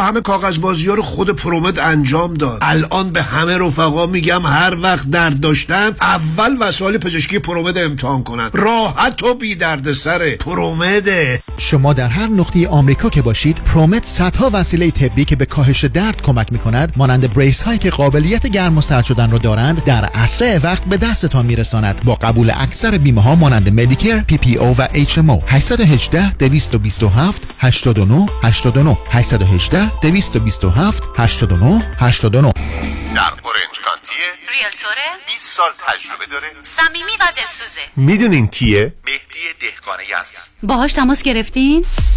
همه کاغذ بازی ها رو خود پرومت انجام داد. الان به همه رفقا میگم هر وقت درد داشتن اول وسایل پزشکی پرومد امتحان کنن. راحت و بی درد سره پرومده شما در هر نقطه آمریکا که باشید پرومت صدها وسیله طبی که به کاهش درد کمک می‌کند مانند brace هایی که قابلیت گرم و سرد شدن را دارند در اسرع وقت به دستتان میرساند. با قبول اکثر بیمه ها مانند مدیکر PPO و HMO. 818 227 89 89 818 227 89 89 در اورنج کانتیه ریلتوره 20 سال تجربه داره. صمیمی و دلسوزه. می‌دونین کیه؟ مهدی دهقان یزدی باهاش تماس گرفتین؟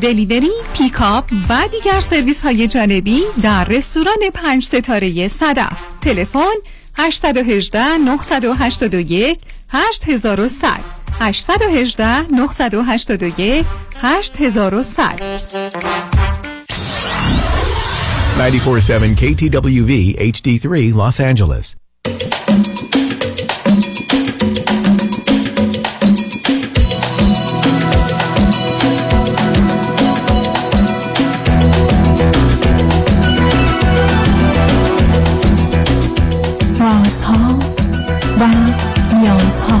delivery، pickup و دیگر سرویس های جانبی در رستوران پنج ستاره صدف. تلفن 818 981 8100 818 981 8100 94.7 KTWV HD3 Los Angeles. رازها و نیازها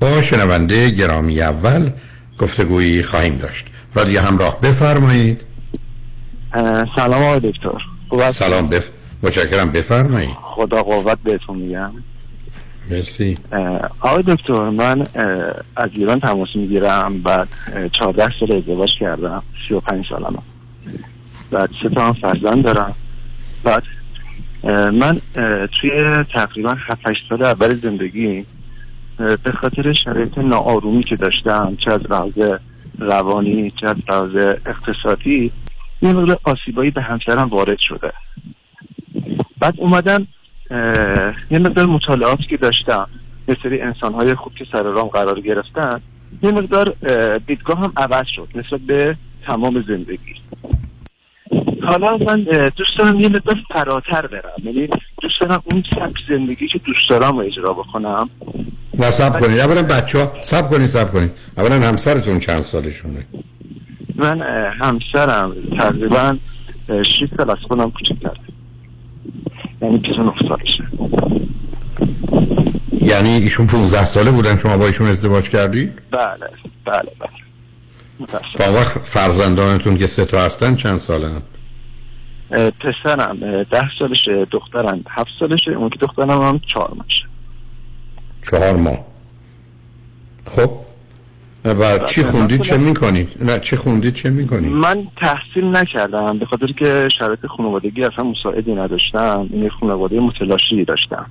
با شنونده گرامی اول گفتگویی خواهیم داشت. رادیو همراه بفرمایید. سلام آقای دکتر. سلام بف... متشکرم بفرمایید. خدا قوت بهتون میگم. مرسی. آقای دکتر من از ایران تماس می‌گیرم بعد 14 سال ازدواج کردم 35 سالم بعد سه تا هم فرزند دارم. بعد من توی تقریبا 7 سال اول زندگی به خاطر شرایط ناآرومی که داشتم چه از لحاظ روانی چه از لحاظ اقتصادی یه مقدار آسیبایی به همسرم وارد شده. بعد اومدم یه مقدار مطالعاتی که داشتم یه سری انسان های خوب که سر رام قرار گرفتن یه مقدار دیدگاه هم عوض شد نسبت به تمام زندگی. حالا من دوست دارم یه مقدار فراتر برم. یعنی دوست دارم اون سبک زندگی که دوست دارم رو اجرا بکنم نه سب کنید اولا بچه ها سب کنید سب کنید اولا همسرتون چند سالشونه؟ من همسرم تقریبا اه، 6 سال از خودم کوچکتره یعنی 29 سالشه. یعنی ایشون 15 ساله بودن شما با ایشون ازدواج کردید بله بله بله. تا وقت فرزندانتون که سه تا هستن چند ساله هم؟ پسرم ده سالشه دخترم هفت سالشه. اون که دخترم هم چهار ماهشه. چهار ماه. خب؟ و چی خوندید چه می‌کنید نه چه خوندید چه می‌کنید من تحصیل نکردم به خاطر که شرایط خانوادگی اصلا مساعدی نداشتم این خانواده متلاشی داشتم.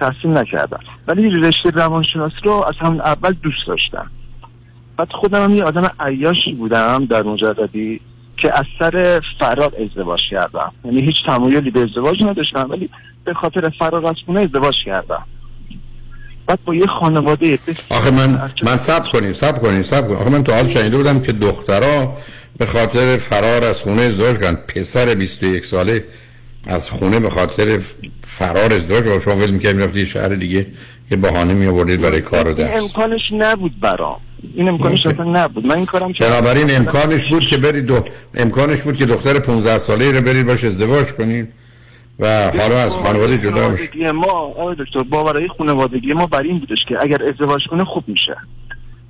تحصیل نکردم. ولی رشته روانشناسی رو از همون اول دوست داشتم. بعد خودم هم یه آدم عیاشی بودم در مجردی که از سر فرار ازدواج کردم. یعنی هیچ تمایلی به ازدواج نداشتم ولی به خاطر فرار از خونه ازدواج کردم. بعد با یه خانواده آخه من من سب کنیم سب کنیم سب کنیم. آخه من تو حال شنیده بودم که دخترها به خاطر فرار از خونه ازدواج کردن. پسر 21 ساله از خونه به خاطر فرار ازدواج با شما ول می‌کرد می‌رفت یه شهر دیگه یه بهانه می آوردید برای کار و این درس امکانش نبود برام. این امکانش اصلا نبود. من این کارم بنابراین امکانش بود که برید دو... امکانش بود که دختر 15 ساله رو برید باش ازدواج کنید و حالا از خانواده جدا خانوادگی ما آقای دکتر باورهای خانوادگی ما بر این بودش که اگر ازدواج کنه خوب میشه.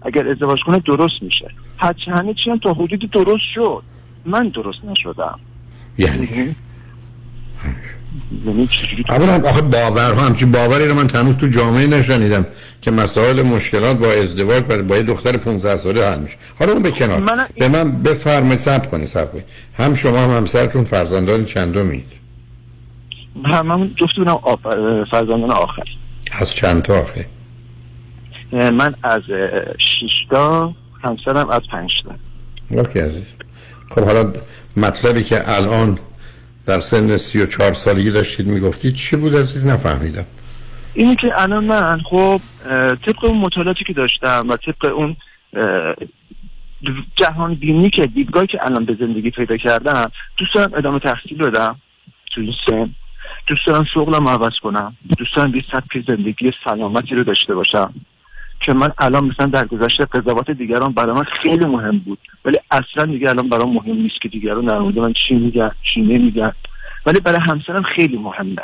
اگر ازدواج کنه درست میشه. هرچی همه چی هم تا حدودی درست شد. من درست نشدم. یعنی؟ یعنی؟ چجوری اولا آخه باورها همچین باوری رو من هنوز تو جامعه نشنیدم که مسائل مشکلات با ازدواج برای با یه دختر 15 ساله حل میشه. حالا اون به کنار. من- به من بفرمایید صبر کنید صبر کنید. هم شما هم همسرتون فرزندان چندمید هممون جفتمون آف... فرزندان آخر. از چند تا آخه من از اه، شش تا همسرم از پنج تا. اوکی عزیز. خب حالا مطلبی که الان در سن 34 سالگی داشتید می‌گفتید چی بود عزیز؟ نفهمیدم. اینی که الان من خب طبق اون مطالعاتی که داشتم و طبق اون جهان بینی که دیدگاهی که الان به زندگی پیدا کردم دوست دارم ادامه تحصیل بدم تو این سن. دوست دارم شغلم عوض کنم. دوست دارم یه سبک زندگی سلامتی رو داشته باشم. که من الان مثلا در گذشته قضاوت دیگران برای من خیلی مهم بود. ولی اصلا دیگه الان برام مهم نیست که دیگران در مورد من چی میگن چی نمیگن. ولی برای همسرم خیلی مهمه.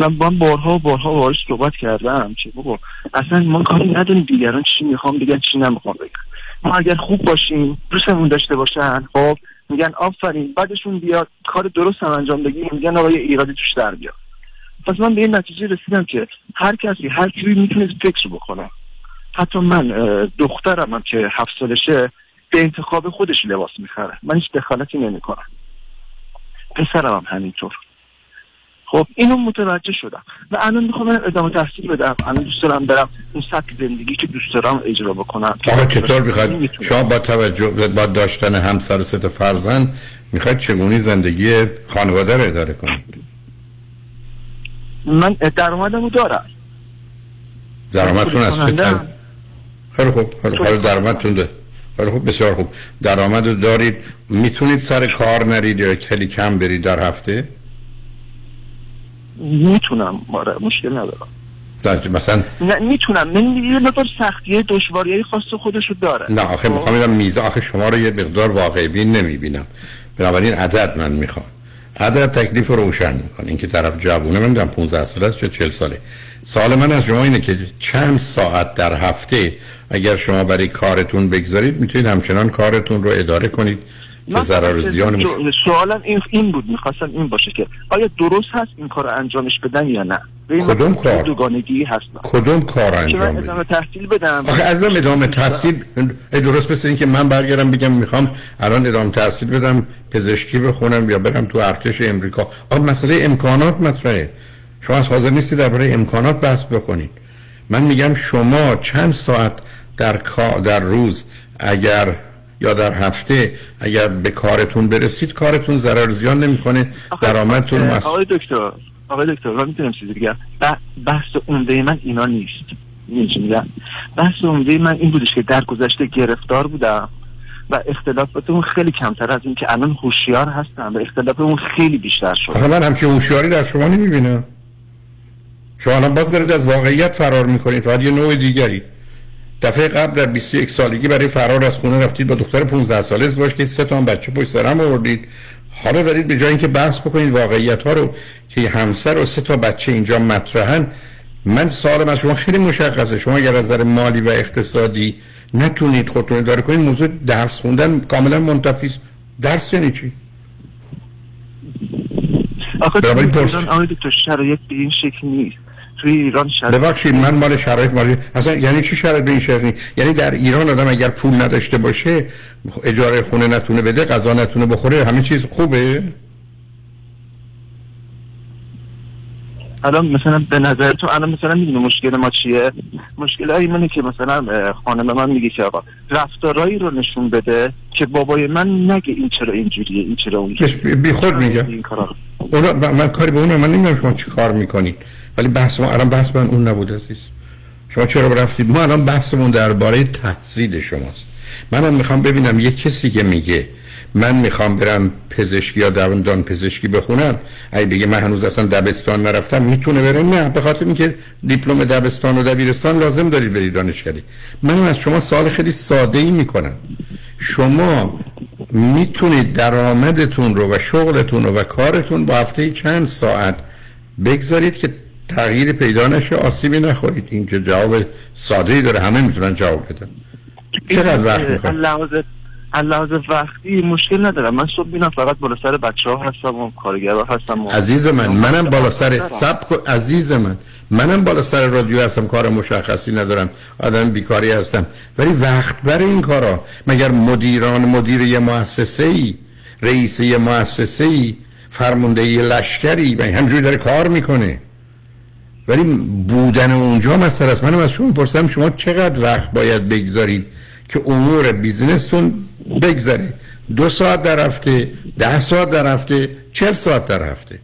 من با بارها و بارها باهاش صحبت کردم که بابا اصلا ما کاری نداریم دیگران چی می‌خوام بگن چی نمی‌خوام بگن. ما اگر خوب باشیم دوستمون داشته باشن خب میگن آفرین بعدشون بیاد کار درست هم انجام بگیم میگن آقا ایرادی توش در بیاد پس من به این نتیجه رسیدم که هر کسی هر کی می‌تونه فکر بکنه. حتی من دخترم هم که هفت سالشه به انتخاب خودش لباس می‌خره. من هیچ دخالتی نمی‌کنم. پسرم هم همینطور. خب اینو متوجه شدم. و الان می‌خوام ادامه تحصیل بدم. الان دوست دارم برم اون سبک زندگی که دوست دارم اجرا بکنم. آقا چطور می‌خواید؟ شما با توجه با داشتن همسر و سه فرزند می‌خواید چگونی زندگی خانواده رو اداره کنید؟ من درآمدمو دارم. درآمدتون از چه طریق؟ خیلی خوب خیلی درآمدتون ده. خیلی خوب بسیار خوب. درآمد دارید. می‌تونید سر کار نرید یا خیلی کم برید در هفته؟ می‌تونم. آره مشکل ندارم. مثلا نه می‌تونم. من یه مقدار سختی دشواری خاص خودش رو داره نه آخه خب؟ می‌خوام بگم میزه آخه شما رو یه مقدار واقع بین نمی‌بینم. بنابراین عدد من می‌خوام. عدد تکلیف رو روشن می‌کنه. اینکه طرف جوونه من می‌دونم 15 ساله است یا 40 ساله. سوال من از شما اینه که چند ساعت در هفته اگر شما برای کارتون بگذارید می‌تونید همچنان کارتون رو اداره کنید. که ضرر زیان سوالم این این بود می‌خواستم این باشه که آیا درست هست این کار انجامش بدن یا نه؟ کدوم کار؟ دوگانگی هست. کدوم کار انجام ادامه تحصیل بدم؟ آخه ازم ادامه تحصیل درست مثل این که من برگردم بگم می‌خوام الان ادامه تحصیل بدم پزشکی بخونم یا برم تو ارتش امریکا. آقا مسئله امکانات مطرحه. شما از حاضر نیستی درباره امکانات بحث بکنید. من میگم شما چند ساعت در در روز اگر یا در هفته اگر به کارتون برسید کارتون ضرر زیان نمی‌کنه. درآمدتون مس... آقای دکتر آقای دکتر من می‌تونم چیزی بگم؟ بحث عمده من اینا نیست. میگم؟ بحث عمده من این بودش که در گذشته گرفتار بودم و اختلافاتمون خیلی کمتر از این که الان هوشیار هستم و اختلافمون خیلی بیشتر شد آخه من همچین هوشیاری در شما نمی‌بینم. شما الان باز دارید از واقعیت فرار می‌کنید فقط یه نوع دیگری. دفعه قبل در 21 سالگی برای فرار از خونه رفتید با دختر 15 ساله ازدواج که سه تا بچه پشت سرم آوردید. حالا دارید به جای اینکه بحث بکنید واقعیت ها رو که همسر و سه تا بچه اینجا مطرحن من سوالم از شما خیلی مشخصه. شما اگر از نظر مالی و اقتصادی نتونید خودتون اداره کنید موضوع درس خوندن کاملا منتفی درس یعنی چی؟ آخه دکتر شرایط به این شکل نیست. توی ایران شرایط ببخشید من مال شرایط مالی اصلا یعنی چی شرایط به این نیست؟ یعنی در ایران آدم اگر پول نداشته باشه اجاره خونه نتونه بده غذا نتونه بخوره همه چیز خوبه؟ الان مثلا به نظر تو الان مثلا می‌دونی مشکل ما چیه؟ مشکل های منه که مثلا خانم من میگه که آقا رفتارایی رو نشون بده که بابای من نگه این چرا اینجوریه این چرا اونجوریه. بی خود میگه. اونا من کاری به اون من نمی‌دونم شما چی کار می‌کنید. ولی بحث ما الان بحث من اون نبود عزیز. شما چرا رفتید؟ ما الان بحثمون درباره تحصیل شماست. منم می‌خوام ببینم یه کسی که میگه من می‌خوام برم پزشکی یا دندان پزشکی بخونم اگه بگه من هنوز اصلا دبستان نرفتم می‌تونه بره؟ نه به خاطر اینکه دیپلم دبستان و دبیرستان لازم دارید برید دانشکده من از شما سوال خیلی ساده ای می‌کنم. شما می‌تونید درآمدتون رو و شغلتون رو و کارتون با هفته چند ساعت بگذارید که تغییر پیدا نشه آسیبی نخورید این که جواب ساده داره. همه می‌تونن جواب بدن. چقدر وقت می‌خواد لحاظ وقتی مشکل ندارم. من صبح میرم فقط بالا سر بچه ها هستم و کارگرها هستم و عزیز من منم بالا سر سب کن. عزیز من منم بالا سر رادیو هستم. کار مشخصی ندارم. آدم بیکاری هستم. ولی وقت برای این کارا. مگر مدیران مدیر یه مؤسسه ای رئیس یه مؤسسه ای فرمانده یه لشکری همجوری داره کار می‌کنه. ولی بودن اونجا مسئله است. منم از شما پرسیدم شما چقدر وقت باید بگذارید که امور بیزینستون بگذره؟ دو ساعت در هفته ده ساعت در هفته چل ساعت در هفته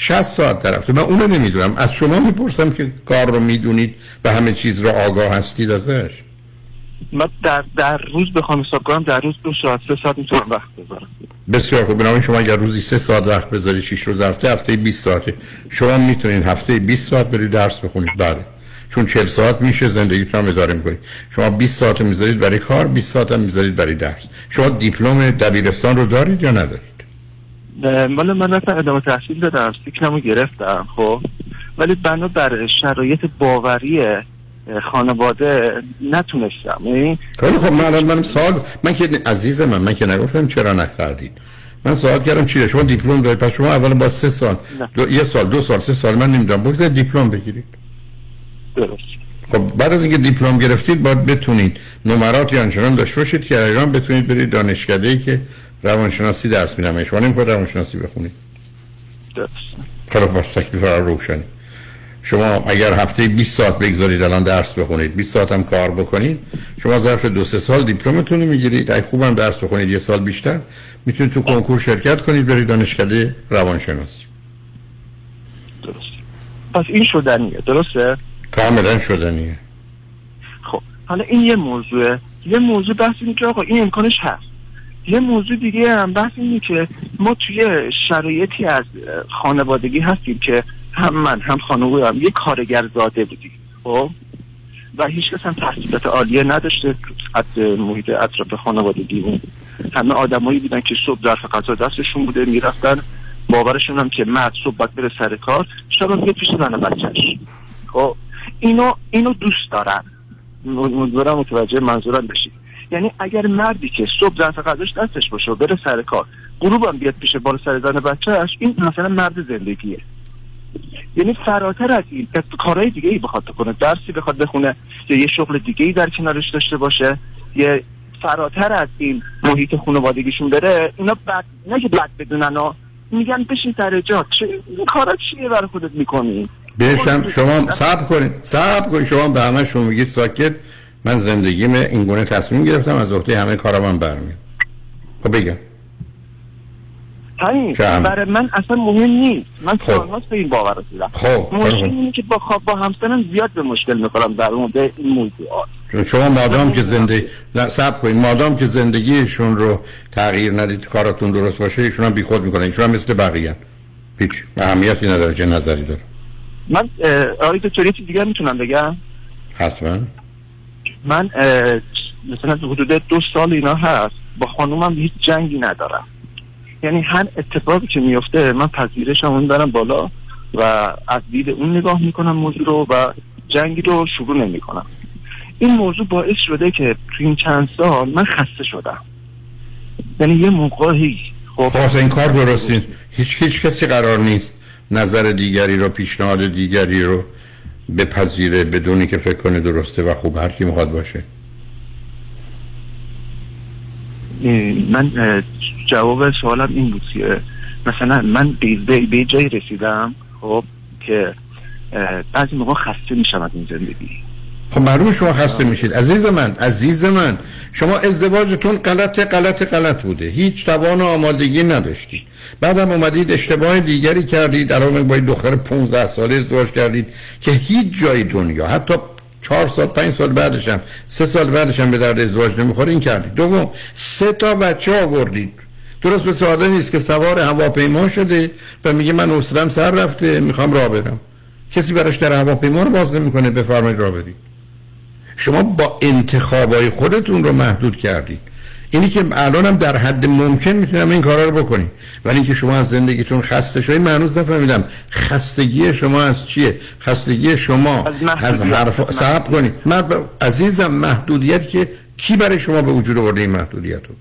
60 ساعت در هفته. من اونو نمی‌دونم. از شما می‌پرسم که کار رو می‌دونید و همه چیز رو آگاه هستید ازش. من در در روز بخوام حساب کنم در روز دو ساعت سه ساعت می‌تونم وقت بذارم. بسیار خوب. بنابراین شما اگر روزی سه ساعت وقت بذارید 6 روز هفته هفته 20 ساعته. شما می‌تونید هفته 20 ساعت برید درس بخونید. بله. چون 40 ساعت میشه زندگیتون هم اداره می‌کنید. شما 20 ساعت می‌ذارید برای کار 20 ساعت هم می‌ذارید برای درس. شما دیپلم دبیرستان رو دارید یا ندارید؟ مال من رفتم ادامه تحصیل دادم سیکنمو گرفتم خب. ولی بنا بر شرایط باوری اه، خانواده نتونستم. یعنی خیلی خب من الان منم سوال من که عزیز من من که نگفتم چرا نکردید. من سوال کردم چیه شما دیپلم دارید پس شما اول با سه سال دو، یه سال دو سال سه سال من نمی‌دونم. بگذارید دیپلم بگیرید. درست. خب بعد از اینکه دیپلم گرفتید باید بتونید نمراتی آنچنان داشته باشید که ایران بتونید برید دانشکده ای که روانشناسی درس میدم. شما نمی‌خواید روانشناسی بخونید. درست. باش تکلیف رو روشنی. شما اگر هفته 20 ساعت بگذارید الان درس بخونید 20 ساعت هم کار بکنید شما ظرف دو سه سال دیپلمتون رو می‌گیرید. اگه خوبم درس بخونید یه سال بیشتر می‌تونید تو کنکور شرکت کنید برید دانشکده روانشناسی درست پس این شدنیه درسته؟ کاملا شدنیه. خب حالا این یه موضوعه. یه موضوع بحث اینه که آقا این امکانش هست. یه موضوع دیگه هم بحث اینه که ما توی شرایطی از خانوادگی هستیم که هم من هم خانواده هم یه کارگر زاده بودیم خب؟ و هیچ کس هم تحصیلات عالیه نداشته از محیط اطراف خانوادگیمون همه آدمایی بودن که صبح ظرف غذا دستشون بوده می‌رفتن باورشون هم که مرد صبح باید بره سر کار شب هم پیش زن بچهش. خب؟ اینو اینو دوست دارن. امیدوارم متوجه منظورم بشید یعنی اگر مردی که صبح ظرف غذاش دستش باشه و بره سر کار غروبم بیاد پیش بار سر زن بچهش این مثلا مرد زندگیه. یعنی فراتر از این که کارهای دیگه ای بخواد بکنه درسی بخواد بخونه یا یه شغل دیگه ای در کنارش داشته باشه یه فراتر از این محیط خانوادگیشون بره اینا بد نه که بد بدونن ها میگن بشین سر جات. چه کارا چیه برای خودت می‌کنی؟ بهشم شما صبر کنید صبر کنید شما به همه شما میگید ساکت. من زندگیم این گونه تصمیم گرفتم از عهده همه کارا من برمیاد. خب بگم. همین؟ برای من اصلا مهم نیست. من سالهاست به این باور رسیدم. خب مشکل خب. اینه که با خواب با همسرم زیاد به مشکل می‌خورم در مورد این موضوعات چون شما مادام که زندگی نه صبر کنید. مادام که زندگیشون رو تغییر ندید کاراتون درست باشه ایشون هم بیخود می‌کنن. ایشون هم مثل بقیه. هیچ اهمیتی نداره چه نظری داره. من آقای دکتر یه دیگه می‌تونم بگم؟ حتما. من مثلا حدود دو سال اینا هست. با خانومم هیچ جنگی ندارم. یعنی هر اتفاقی که میفته من پذیرش اون دارم بالا و از دید اون نگاه می‌کنم موضوع رو و جنگی رو شروع نمی کنم این موضوع باعث شده که تو این چند سال من خسته شدم. یعنی یه موقعی خب, خب این کار درست نیست هیچ هیچ کسی قرار نیست نظر دیگری رو پیشنهاد دیگری رو بپذیره بدونی که فکر کنه درسته و خوب هر کی می‌خواد باشه. من جواب سوالم این بود که مثلا من به جایی رسیدم خب که بعضی موقع خسته میشم از این زندگی. خب معلوم شما خسته میشید. عزیز من عزیز من شما ازدواجتون غلط غلط غلط بوده. هیچ توان و آمادگی نداشتید. بعدم اومدید اشتباه دیگری کردید. الان با دختر 15 ساله ازدواج کردید که هیچ جای دنیا حتی چهار سال پنج سال بعدشم سه سال بعدشم به درد ازدواج نمی‌خوره. این کردید. دوم سه تا بچه آوردید. درست به ساده نیست که سوار هواپیما شده و میگه من اصلم سر رفته می‌خوام راه برم. کسی براش در هواپیما رو باز نمی‌کنه بفرمایید راه برید. شما با انتخابای خودتون رو محدود کردید. اینی که الانم در حد ممکن می‌تونم این کارا رو بکنید. ولی اینکه شما از زندگیتون خسته شدید من هنوز نفهمیدم. خستگی شما از چیه؟ خستگی شما از, از حرف صبر کنید. من عزیزم محدودیت که کی برای شما به وجود آورده این محدودیت رو؟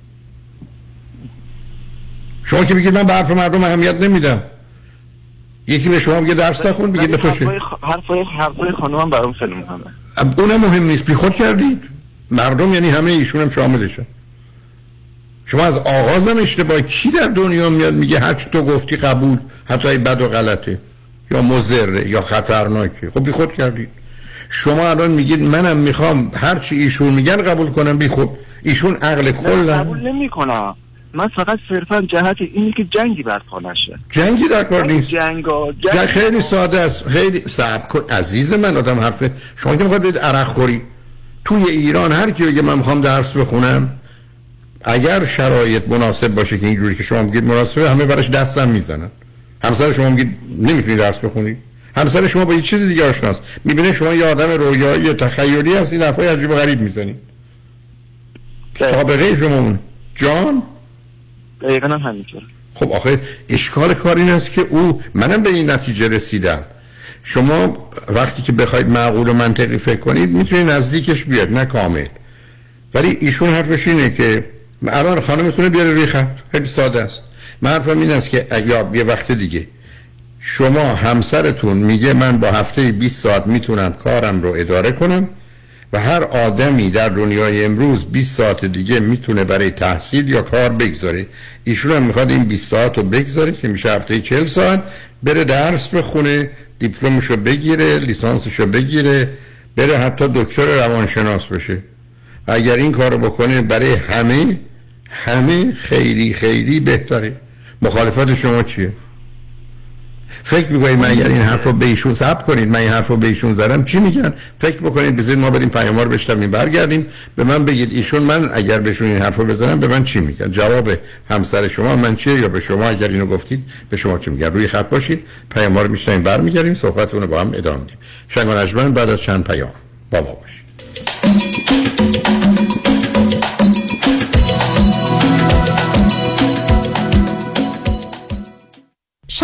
شما که بگید من به حرف مردم اهمیت نمیدم. یکی به شما بگه درس نخون بگید به تو چه؟ حرفای حرفای خانومم برام خیلی مهمه. اونم مهم نیست. بیخود کردید. مردم یعنی همه ایشون هم شاملشن. شما از آغازم اشتباه کی در دنیا میاد میگه هر تو گفتی قبول حتی بد و غلطه. یا مزره یا خطرناکه. خب بی خود کردید. شما الان میگید منم می‌خوام هر چی ایشون میگن قبول کنم بی خود ایشون عقل کل قبول نمی‌کنم. من فقط صرفا جهت اینی که جنگی برپا نشه. جنگی در کار نیست. جنگ, جنگ خیلی ساده است. خیلی صعب کن عزیز من آدم حرفه شما که می‌خواد برید عرق خوری. توی ایران هر کی بگه من می‌خوام درس بخونم اگر شرایط مناسب باشه که اینجوری که شما میگید مناسبه همه براش دستم می‌زنن. همسر شما میگید نمی‌تونی درس بخونی؟ همسر شما با یه چیز دیگه آشناست. می‌بینه شما یه آدم رویایی تخیلی هستی این حرفای عجیب غریب می‌زنی. سابقه شما جان؟ دقیقا هم همینطور خب آخه اشکال کار این است که او منم به این نتیجه رسیدم. شما وقتی که بخواید معقول و منطقی فکر کنید می‌تونید نزدیکش بیاد نه کامل. ولی ایشون حرفش اینه که الان خانمتونه بیاره روی خط. خیلی ساده است. من حرفم این است که اگر یه وقت دیگه. شما همسرتون میگه من با هفته 20 ساعت می‌تونم کارم رو اداره کنم. و هر آدمی در دنیای امروز 20 ساعت دیگه می‌تونه برای تحصیل یا کار بگذاره. ایشون هم می‌خواد این 20 ساعت رو بگذاره که میشه هفته 40 ساعت بره درس بخونه دیپلمشو بگیره لیسانسشو بگیره بره حتی دکتر روانشناس بشه. اگر این کارو بکنه برای همه همه خیلی خیلی بهتره. مخالفت شما چیه؟ فکر می‌کنید من اگر این حرف رو به ایشون ثبت کنید من این حرف رو به ایشون زدم چی میگن؟ فکر بکنید بذارید ما بریم پیام رو بشتم برگردیم به من بگید ایشون من اگر بهشون این حرف رو بزنم به من چی میگن؟ جواب همسر شما من چیه یا به شما اگر اینو گفتید به شما چی میگن؟ روی خط باشید پیام رو میشنیم برمیگردیم صحبتتون رو با هم ادامه میدیم. شنگ بعد از چند پیام با ما باشید.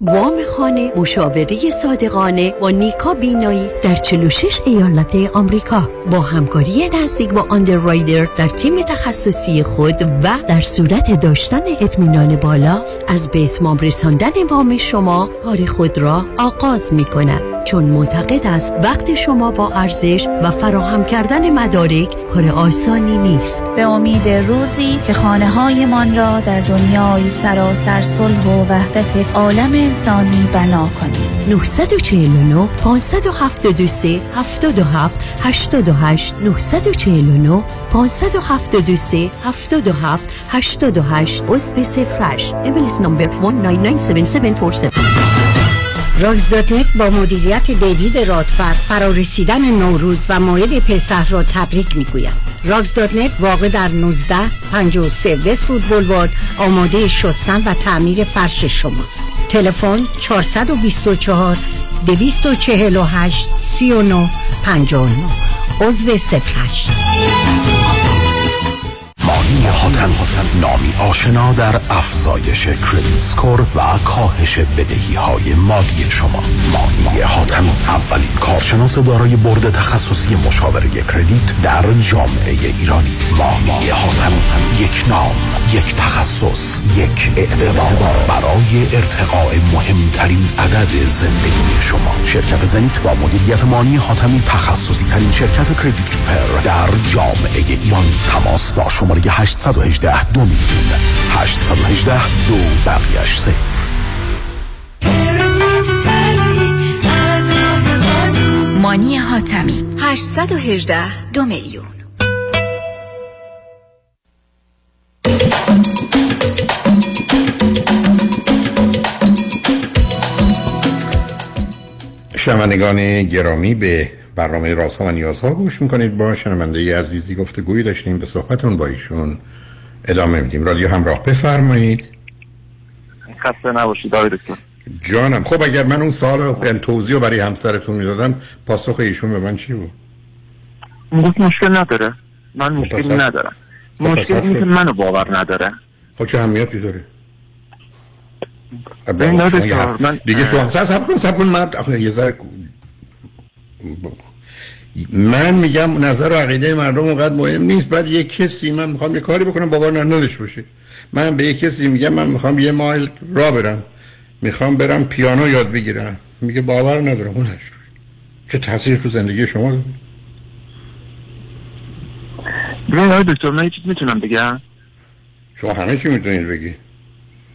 وام خانه مشاوره صادقانه با نیکا بینایی در 46 ایالت آمریکا. با همکاری نزدیک با آندررایدر در تیم تخصصی خود و در صورت داشتن اطمینان بالا از به اتمام رساندن وام شما کار خود را آغاز می کند چون معتقد است وقت شما با ارزش و فراهم کردن مدارک کار آسانی نیست. به امید روزی که خانه هایمان را در دنیای سراسر صلح و وحدت عالم انسانی بنا کنیم. 949 573 77 88 949 573 77 88 عضو سفرش ایمیلیس نمبر 1997747 راگز.نت با مدیریت دیوید رادفر فرارسیدن نوروز و مایل پسح را تبریک می‌گوید راگز.نت واقع در 19 53 وستفود بولوارد آماده شستن و تعمیر فرش شماست. تلفن 424 248 39 59 عضو 08 مانی حاتم نامی آشنا در افزایش کردیت سکور و کاهش بدهی های مالی شما. مانی حاتم اولین کارشناس دارای برد تخصصی مشاوره کردیت در جامعه ایرانی. مانی حاتم یک نام یک تخصص یک اعتبار برای ارتقاء مهمترین عدد زندگی شما. شرکت زنیت با مدیریت مانی حاتمی تخصصی ترین شرکت کردیت پر در جامعه ایران. تماس با شماره 818 دو میلیون. 818 دو بقیش صفر. مانی حاتمی. 818 دو میلیون. شنوندگان گرامی به برنامه رازها و نیازها گوش می‌کنید. با شنونده عزیزی گفته گویی داشتیم به صحبتون با ایشون ادامه میدیم. رادیو همراه بفرمایید. خسته نباشید آقای دکتر. جانم. خب اگر من اون سال رو توضیح رو برای همسرتون می‌دادم پاسخ ایشون به من چی بود؟ گفت مشکل نداره. من مشکلی ندارم. مشکل اینه که منو باور نداره. خب چه اهمیتی داره؟ دیگه شما سب کن سب کن. من یه ذره من میگم نظر و عقیده مردم اونقدر مهم نیست. بعد یه کسی من می‌خوام یه کاری بکنم باور نداشته باشه. من به یه کسی میگم من می‌خوام یه مایل را برم. می‌خوام برم پیانو یاد بگیرم. میگه باور ندارم اون چه تاثیر تو زندگی شما؟ داره ببین آقای دکتر من چیز می‌تونم بگم؟ شما همه چی می‌تونید بگی.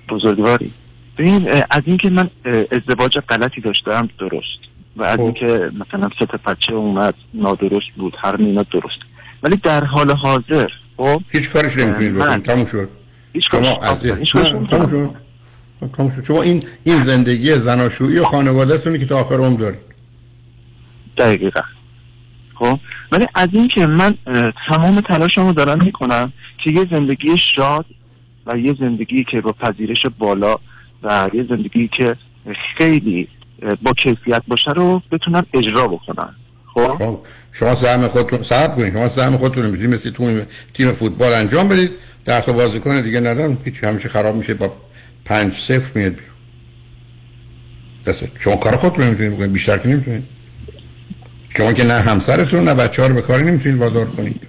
بزرگواری. ببین از اینکه من ازدواج غلطی داشتم درست. و از اینکه مثلا سه تا بچه اومد نادرست بود هر اینا درست. ولی در حال حاضر خب؟ هیچ کارش نمی‌تونید بکنید. تموم شد. شما از شد. شما این این زندگی زناشویی و خانوادهتونی که تا آخر عمر دارید. دقیقا. خب؟ ولی از اینکه من تمام تلاشمو دارم می‌کنم که یه زندگی شاد و یه زندگی که با پذیرش بالا و یه زندگی که خیلی با کیفیت باشه رو بتونن اجرا بکنن. خب؟ شما سهم خودتون صبر کنید شما سهم خودتون می‌تونید مثل تیم تیم فوتبال انجام بدید. ده تا بازیکن دیگه ندارن هیچ همیشه خراب میشه با پنج صفر میاد بیرون. دست شما کار خودتون نمی‌تونید بکنید بیشتر که نمی‌تونید. شما که نه همسرتون نه بچه‌ها رو به کاری نمی‌تونید وادار کنید.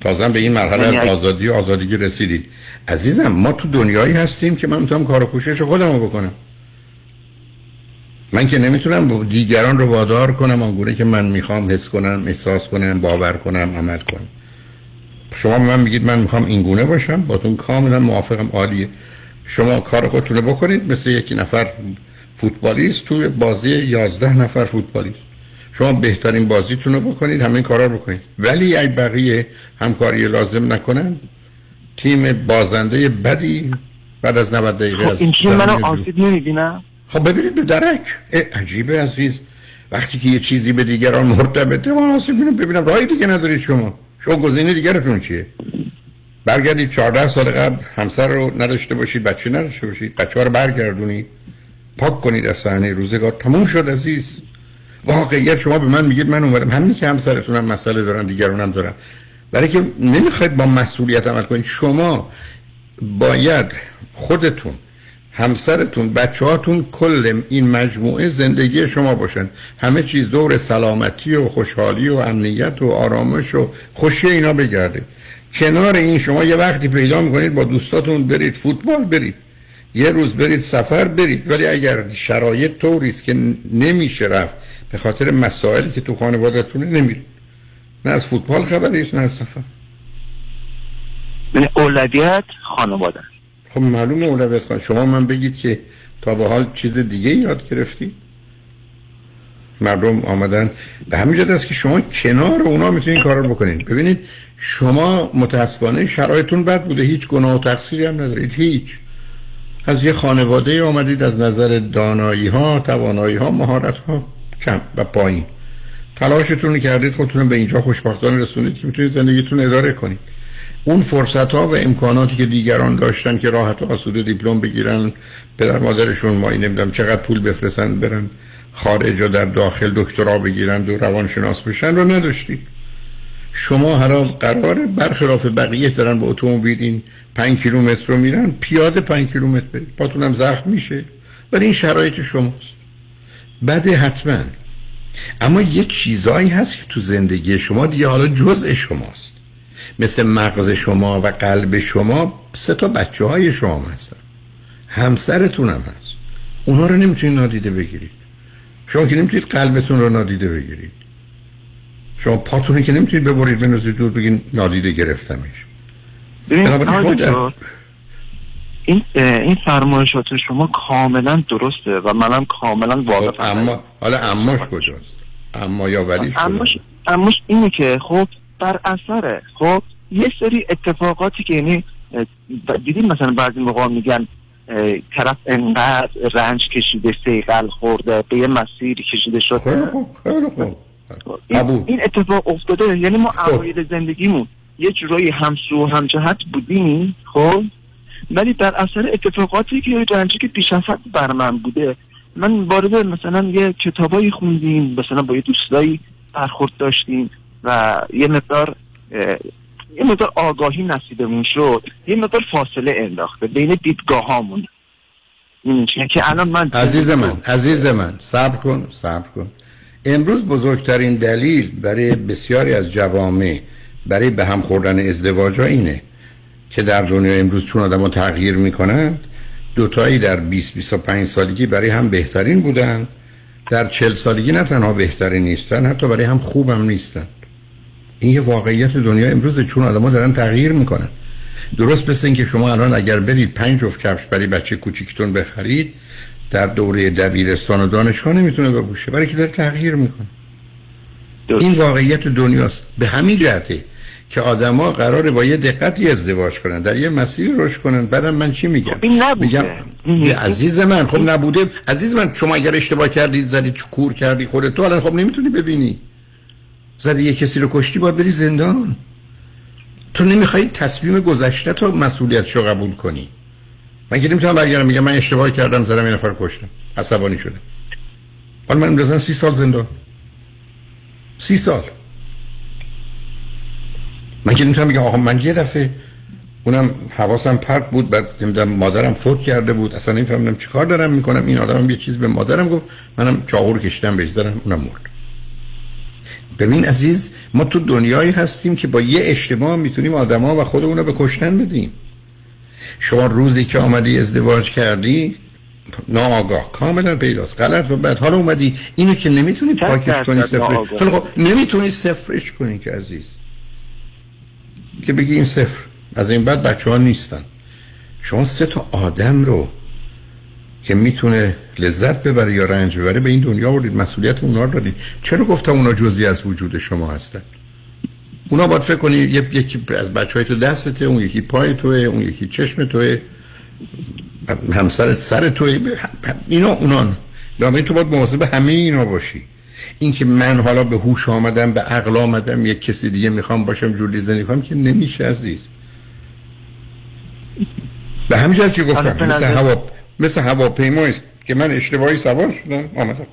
تازه به این مرحله از آزادی و آزادگی رسیدید. عزیزم ما تو دنیایی هستیم که من می‌تونم کار و کوشش خودم رو بکنم. من که نمی‌تونم دیگران رو وادار کنم آنگونه که من می‌خوام حس کنم احساس کنم باور کنم عمل کنم. شما من میگید من می‌خوام اینگونه باشم؟ باتون کاملا موافقم عالیه. شما کار خودتونه بکنید مثل یکی نفر فوتبالیست توی بازی یازده نفر فوتبالیست. شما بهترین بازیتون رو بکنید همین کارا رو بکنید. ولی اگه بقیه همکاری لازم نکنن تیم بازنده بدی بعد از 90 دقیقه خب این تیم منو آسیب نمی‌بینم خب ببینید به درک عجیبه عزیز. وقتی که یه چیزی به دیگران مرتبطه ما آسیب ببینم ببینم راهی دیگه ندارید شما. شما گزینه دیگرتون چیه؟ برگردید 14 سال قبل همسر رو نداشته باشید بچه نداشته باشید بچه رو برگردونید. پاک کنید از صحنه روزگار. تموم شد عزیز. واقعیت شما به من میگید من اومدم. همین که همسرتون هم مسئله دارن دیگران هم دارن. برای که نمی‌خواید با مسئولیت عمل کنید شما باید خودتون همسرتون بچه هاتون کل این مجموعه زندگی شما باشن. همه چیز دور سلامتی و خوشحالی و امنیت و آرامش و خوشی اینا بگرده. کنار این شما یه وقتی پیدا می‌کنید با دوستاتون برید فوتبال برید. یه روز برید سفر برید. ولی اگر شرایط طوری است که نمیشه رفت به خاطر مسائلی که تو خانوادتونه نمیرید. نه از فوتبال خبری است نه از سفر. اولویت خانواده خب معلومه اولویت خانواده شما من بگید که تا به حال چیز دیگه یاد گرفتی؟ مردم آمدن. به همین جد است که شما کنار اونا می‌تونید کار رو بکنید. ببینید شما متاسفانه شرایطتون بد بوده. هیچ گناه و تقصیری هم ندارید. هیچ. از یه خانواده آمدید از نظر دانایی ها توانایی ها مهارت ها کم و پایین. تلاشتون کردید خودتون به اینجا خوشبختانه رسونید که می‌تونید زندگیتون اداره کنید. اون فرصت ها و امکاناتی که دیگران داشتن که راحت و آسوده دیپلم بگیرن پدر مادرشون مایی نمی‌دونم چقدر پول بفرستن برن خارج و در داخل دکترا بگیرن و روانشناس بشن رو نداشتید. شما هر قرار برخلاف بقیه دارن با اتومبیل این 5 کیلومتر رو میرن پیاده 5 کیلومتر برید. پاتون هم زخم میشه. ولی این شرایط شماست. بده حتما. اما یه چیزایی هست که تو زندگی شما دیگه حالا جزء شماست. مثل مغز شما و قلب شما سه تا بچه های شما هستن. همسرتون هم هست. اونا رو نمی‌تونید نادیده بگیرید. شما که نمی‌تونید قلبتون رو نادیده بگیرید. شما پاتونی که نمی‌تونید ببرید بنوزید دور بگین نادیده گرفتمش. در- این این فرمایشات شما کاملا درسته و منم کاملا واقفا اما حالا اماش کجاست؟ اما یا ولیش اماش اماش اینه که خب بر اثر خب یه سری اتفاقاتی که یعنی دیدین مثلا بعضی موقع میگن طرف انقدر رنج کشیده سیقل خورده به یه مسیری کشیده شده خیلی خوب خیلی خوب. این, این اتفاق افتاده. یعنی ما اوایل زندگیمون یه جورایی همسو و همجهت بودیم خب. ولی در اثر اتفاقاتی که رنجی که پیش بر من بوده من وارد مثلا یه کتابایی خوندیم مثلا با یه دوستایی برخورد داشتیم. و یه مقدار یه مقدار آگاهی نصیبمون شد یه مقدار فاصله انداخته بین دیدگاه هامون که الان من عزیز من عزیز من صبر کن صبر کن. امروز بزرگترین دلیل برای بسیاری از جوامع برای به هم خوردن ازدواج ها اینه که در دنیا امروز چون آدم تغییر می‌کنند دوتایی در 20-25 سالگی برای هم بهترین بودن در 40 سالگی نه تنها بهترین نیستن حتی برای هم خوبم نیستن. این یه واقعیت دنیا امروز چون آدم دارن تغییر می‌کنن. درست مثل اینکه شما الان اگر برید پنج جفت کفش برای بچه کوچیکتون بخرید در دوره دبیرستان و دانشگاه نمی‌تونه بپوشه برای که داره تغییر می‌کنه. این واقعیت دنیاست. به همین جهته که آدما قراره با یه دقتی ازدواج کنن در یه مسیر رشد کنن. بعدم من چی میگم؟ این نبوده. میگم عزیز من خب نبوده. عزیز من شما اگر اشتباه کردید زدی کور کردی خودت تو الان خب نمی‌تونی ببینی. زدی یه کسی رو کشتی باید بری زندان. تو نمی‌خوای تصمیم گذشته تو مسئولیتشو قبول کنی. من که نمی‌تونم برگردم میگم من اشتباه کردم زدم یه نفر رو کشتم. عصبانی شدم. حالا من بزن سی سال زندان. سی سال. من که نمی‌تونم بگم آقا من یه دفعه اونم حواسم پرت بود بعد نمی‌دونم مادرم فوت کرده بود. اصلا نمیفهمیدم چیکار دارم می‌کنم. این آدمم یه چیز به مادرم گفت. منم چاقو کشیدم بهش زدم اونم مرد. ببین عزیز ما تو دنیایی هستیم که با یه اشتباه می‌تونیم آدما و خودمون رو به کشتن بدیم. شما روزی که آمدی ازدواج کردی ناآگاه کاملا پیداست غلط و بعد حالا اومدی اینو که نمی‌تونی پاکش کنی. خیلی خب نمی‌تونی صفرش کنی که عزیز. که بگی این صفر. از این بعد بچه ها نیستن. شما سه تا آدم رو که می‌تونه لذت ببره یا رنج ببره به این دنیا آوردید مسئولیت اونا رو دادید چرا گفتم اونا جزئی از وجود شما هستن؟ اونا باید فکر کنی یکی از بچه های تو دستته اون یکی پای توه اون یکی چشم توه همسرت سر توه. اینا اونا بنابراین تو باید مواظب همه اینا باشی. اینکه من حالا به هوش آمدم به عقل آمدم یک کسی دیگه می‌خوام باشم جوری زندگی کنم که نمیشه عزیز. به همین که گفتم مثل هوا مثل هواپیمایی که من اشتباهی سوار شدم. آمدم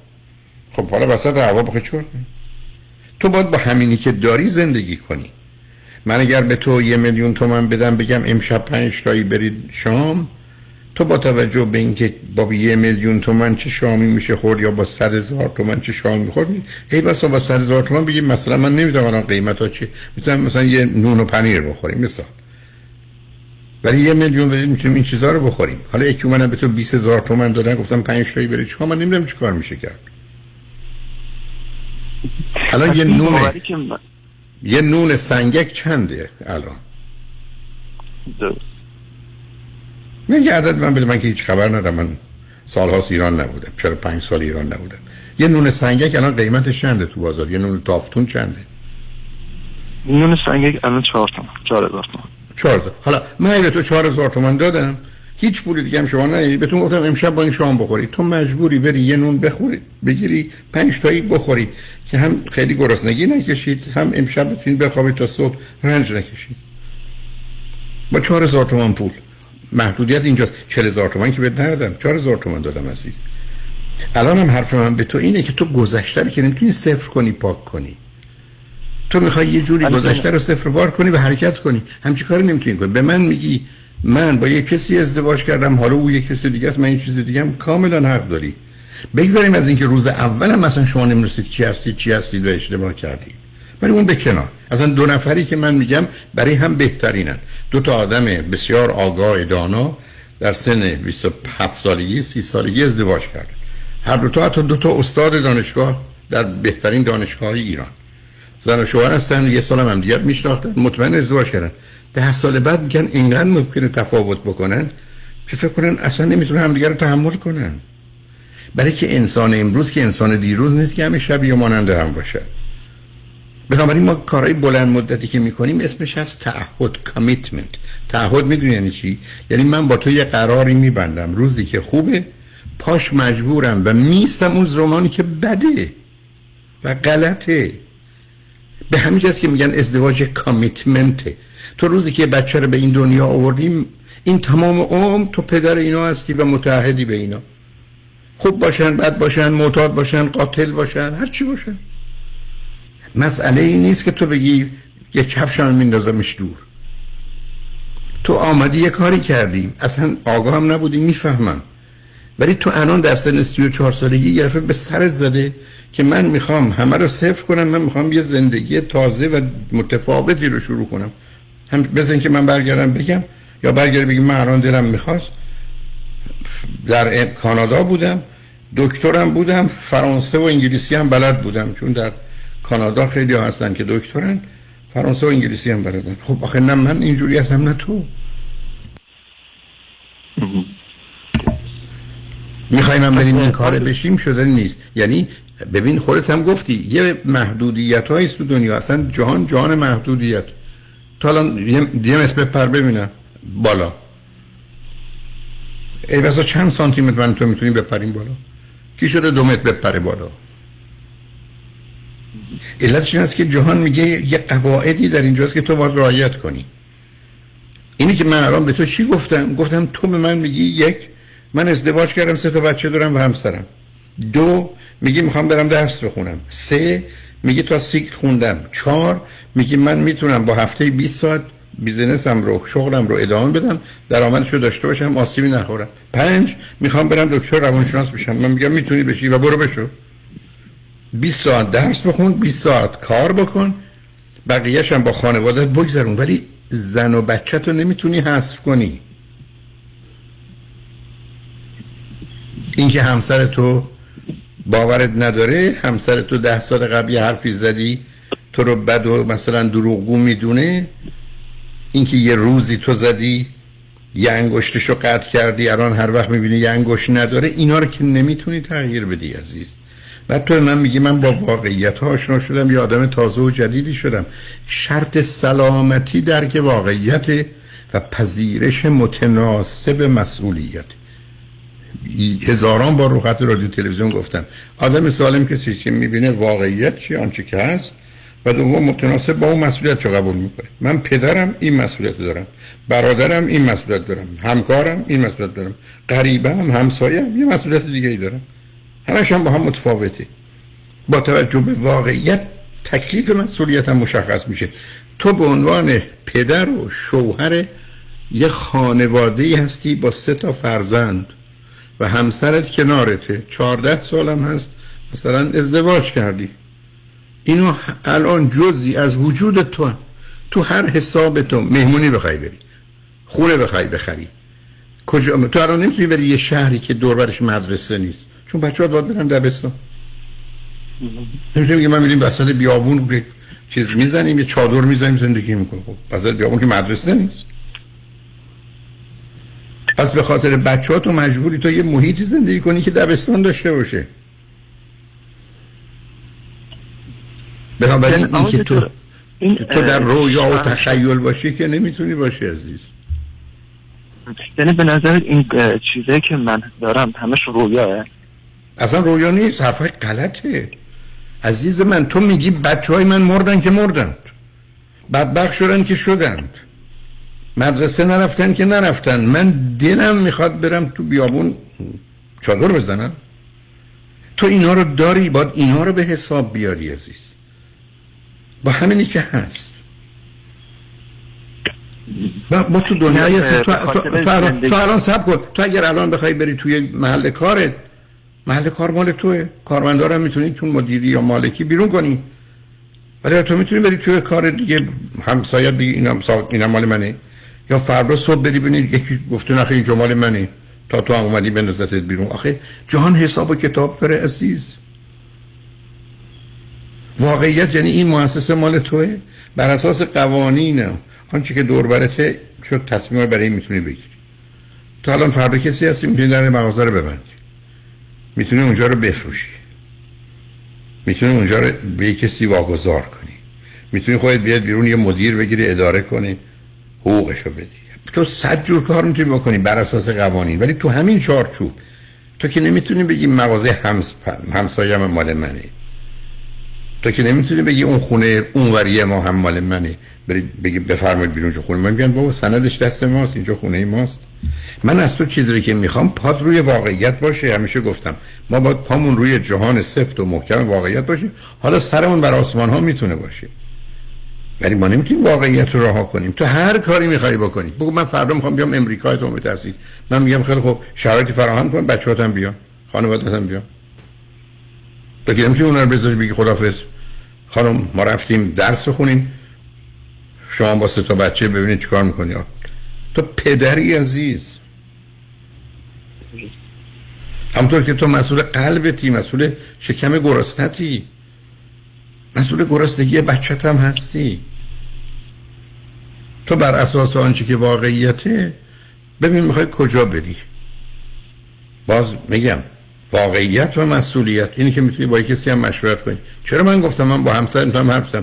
خب حالا وسط هوا بخواه چیکار تو باید با همینی که داری زندگی کنی. من اگر به تو یه میلیون تومن بدم بگم امشب پنج تایی برید شام تو با توجه به اینکه با یه میلیون تومن چه شامی میشه خورد یا با صد هزار تومن چه شامی می‌خورد ای بسا با صد هزار تومن بگیم مثلا من نمی‌دونم الان قیمت ها چی می‌تونم مثلا یه نون و پنیر بخوریم مثلا ولی یه میلیون بدید می‌تونیم این چیزها رو بخوریم. حالا یکی اومدن به تو 20 هزار تومن دادن گفتم 5 تایی برید چیکار؟ من نمی‌دونم چیکار میشه کرد. الان یه نون یه نون سنگک چنده الان؟ درست. نه یه عدد من بده. من که هیچ خبر ندارم. من سالهاست ایران نبودم. چرا پنج سال ایران نبودم؟ یه نون سنگک الان قیمتش چنده تو بازار؟ یه نون تافتون چنده؟ نون سنگک الان چهار تومن چهار هزار تومن. چهار تا. حالا من به تو چهار هزار تومن دادم هیچ پولی دیگه هم شما نه بهتون گفتم امشب با این شام بخورید تو مجبوری بری یه نون بخورید بگیری پنج تایی بخورید که هم خیلی گرسنگی نکشید هم امشب بتونید بخوابید تا صبح رنج نکشید. با چهار هزار پول. محدودیت اینجاست. چهل هزار که بهت ندادم. چهار هزار دادم عزیز. الان هم حرف من به تو اینه که تو گذشته که نمی‌تونی صفر کنی پاک کنی. تو می‌خوای یه جوری. گذشته رو صفر بار کنی و حرکت کنی. همچی کاری نمی‌تونی کنی. به من میگی من با یه کسی ازدواج کردم حالا او یه کسی دیگه است من این چیز دیگه هم کاملا حق داری. بگذاریم از اینکه روز اول هم مثلا شما نمی‌رسید چی هستی چی هستید و اشتباه کردید. ولی اون به کنار. اصلا دو نفری که من میگم برای هم بهترینن. دو تا آدم بسیار آگاه دانا در سن 27 سالگی 30 سالگی ازدواج کردن هر دو تا حتی دو تا استاد دانشگاه در بهترین دانشگاه ایران. زن و شوهر هستن یه سال هم, هم دیگر میشناختن مطمئن ازدواج کردن. ده سال بعد میگن اینقدر ممکنه تفاوت بکنن که فکر کنن اصلا نمی‌تونه همدیگه رو تحمل کنن. برای که انسان امروز که انسان دیروز نیست که همه شب یا مانند هم باشه. بنابراین ما کارهای بلند مدتی که می‌کنیم اسمش هست تعهد کامیتمنت تعهد می‌دونی یعنی چی؟ یعنی من با تو یه قراری میبندم. روزی که خوبه پاش مجبورم و میستم اون زمانی که بده و غلطه. به همین جاست که میگن ازدواج کامیتمنته تو روزی که بچه رو به این دنیا آوردیم این تمام عمر تو پدر اینا هستی و متحدی به اینا. خوب باشن بد باشن معتاد باشن قاتل باشن هر چی باشن. مسئله این نیست که تو بگی یه کفش هم میندازمش دور. تو آمدی یه کاری کردی. اصلا آگاه هم نبودی می‌فهمم. ولی تو الان در سن 34 سالگی یه به سرت زده که من می‌خوام همه رو صفر کنم من می‌خوام یه زندگی تازه و متفاوتی رو شروع کنم. هم بزن که من برگردم بگم یا برگردم بگم من الان دلم می‌خواست. در کانادا بودم دکترم بودم فرانسه و انگلیسی هم بلد بودم چون در کانادا خیلی هستن که دکترن. فرانسه و انگلیسی هم بلدن. خب آخه نه من اینجوری هستم نه تو. می‌خوایم هم بریم این کار بشیم شده نیست. یعنی ببین خودت هم گفتی یه محدودیت هاییست تو دنیا. اصلا جهان جهان محدودیت. تا الان یه, متر بپر ببینم بالا. ای بسا چند سانتی متر من تو می‌تونیم بپریم بالا؟ کی شده دو متر بپره بالا؟ علتش این است که جهان میگه یه قواعدی در اینجاست که تو باید رعایت کنی. اینی که من الان به تو چی گفتم؟ گفتم تو به من میگی یک من ازدواج کردم سه تا بچه دارم و همسرم. دو میگی می‌خوام برم درس بخونم. سه میگی تا سیکل خوندم. چهار میگی من می‌تونم با هفته 20 ساعت بیزینسم رو شغلم رو ادامه بدم درآمدش رو داشته باشم آسیبی نخورم. پنج می‌خوام برم دکتر روانشناس بشم. من میگم می‌تونی بشی و برو بشو. 20 ساعت درس بخون 20 ساعت کار بکن. بقیهش با خانوادت بگذرون. ولی زن و بچه تو نمی‌تونی حذف کنی. اینکه همسر تو باورت نداره همسر تو ده سال قبل یه حرفی زدی تو رو بد و مثلا دروغگو می‌دونه. اینکه یه روزی تو زدی یه انگشتش رو قطع کردی الان هر وقت می‌بینی یه انگشت نداره اینا رو که نمی‌تونی تغییر بدی عزیز. بعد تو من میگی من با واقعیت ها آشنا شدم یه آدم تازه و جدیدی شدم. شرط سلامتی درک واقعیت و پذیرش متناسب مسئولیت. هزاران بار رو خط رادیو تلویزیون گفتم. آدم سالم کسی که می‌بینه واقعیت چی آنچه که هست و دوم متناسب با اون مسئولیت رو قبول می‌کنه. من پدرم این مسئولیت دارم. برادرم این مسئولیت دارم. همکارم این مسئولیت دارم. هم همسایم یه مسئولیت دیگه ای دارم. همش هم با هم متفاوته با توجه به واقعیت تکلیف مسئولیت هم مشخص میشه. تو به عنوان پدر و شوهر یه خانواده هستی با سه تا فرزند. و همسرت کنارته. چهارده سالم هست. مثلا ازدواج کردی. اینو الان جزی از وجود تو تو هر حساب تو مهمونی بخوای بری. خونه بخوای بخری. کجا تو الان نمی‌تونی بری یه شهری که دوربرش مدرسه نیست. چون بچه ها باید برن دبستان. نمی‌تونی من میریم وسط بیابون چیز می‌زنیم یه چادر می‌زنیم زندگی می‌کنیم. خب وسط بیابون که مدرسه نیست. پس به خاطر بچه ها تو مجبوری تو یه محیطی زندگی کنی که دبستان داشته باشه. بنابراین این که تو تو در رویا و تخیل باشی که نمی‌تونی باشی عزیز. یعنی به نظر این چیزایی که من دارم همش رویاه. اصلا رویا نیست حرفای غلطه. عزیز من تو میگی بچه های من مردن که مردند. بدبخ شدن که شدند. مدرسه نرفتن که نرفتن. من دلم می‌خواد برم تو بیابون چادر بزنم. تو اینا رو داری باید اینا رو به حساب بیاری عزیز. با همینی که هست. با, تو دنیای تو, تو, تو, الان, تو الان سب کن. تو اگر الان بخوای بری توی محل کارت محل کار مال توه. کارمندارم می‌تونی چون مدیری یا مالکی بیرون کنی. ولی تو می‌تونی بری توی کار دیگه. همسایه بگی اینم, اینم مال منه. یا فردا صبح بری ببینید یکی گفته نخه این مال منه تا تو هم اومدی بندازتت بیرون. آخه جهان حساب و کتاب داره عزیز. واقعیت یعنی این مؤسسه مال توه. بر اساس قوانین. آنچه که دور برته شد تصمیم برای این می‌تونی بگیری. تو الان فردا کسی هستی می‌تونی در مغازه رو ببندی. می‌تونی اونجا رو بفروشی. می‌تونی اونجا رو به کسی واگذار کنی. می‌تونی خودت بیاد بیرون یه مدیر بگیری اداره کنی. حقوقشو بدی. تو صد جور کار می‌تونی بکنی بر اساس قوانین ولی تو همین چارچوب. تو که نمی‌تونی بگی مغازه همس... همسایم مال منه. تو که نمی‌تونی بگی اون خونه اونوری ما هم مال منه. بگی بفرمایید بیرون چه خونه. من میگن بابا سندش دست ماست اینجا خونه ماست. من از تو چیزی که می‌خوام پاد روی واقعیت باشه همیشه گفتم. ما باید پامون روی جهان سفت و محکم واقعیت باشه. حالا سرمون بر آسمان ها می‌تونه باشه. ولی ما نمی‌تونیم واقعیت رو رها کنیم. تو هر کاری می‌خوای بکنی. بگو من فردا می‌خوام بیام امریکا تو بترسید من میگم خیلی خوب شرایطی فراهم کن بچه‌هاتم بیان. خانواده‌تم بیان. تو که نمی‌تونی اونها رو بذاری بگی خدافظ خانم ما رفتیم درس بخونیم. شما با سه تا بچه ببینید چیکار می‌کنی. تو پدری عزیز. همطور که تو مسئول قلبتی مسئول شکم گرسنتی. مسئول گرسنگی بچت هم هستی. تو بر اساس آنچه که واقعیته ببین می‌خوای کجا بری. باز میگم واقعیت و مسئولیت. اینی که می‌تونی با کسی هم مشورت کنی. چرا من گفتم من با همسر هم حرف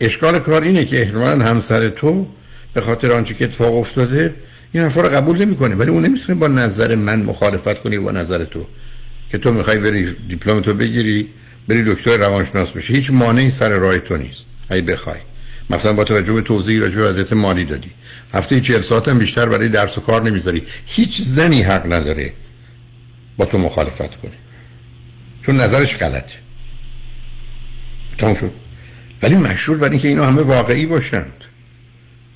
اشکال کار اینه که احتمالا همسر تو به خاطر آنچه که اتفاق افتاده این حرفا رو قبول نمی‌کنه. ولی اون نمی‌تونه با نظر من مخالفت کنی با نظر تو. که تو می‌خوای بری دیپلم تو بگیری بری دکتر روانشناس بشی. هیچ مانعی سر راه تو نیست. اگه بخوای. مثلا با توجه به توضیح راجع به وضعیت مالی دادی. هفته 40 ساعت هم بیشتر برای درس و کار نمی‌ذاری. هیچ زنی حق نداره با تو مخالفت کنه. چون نظرش غلطه. تمام شد. ولی مشهور برای اینکه اینا همه واقعی باشند.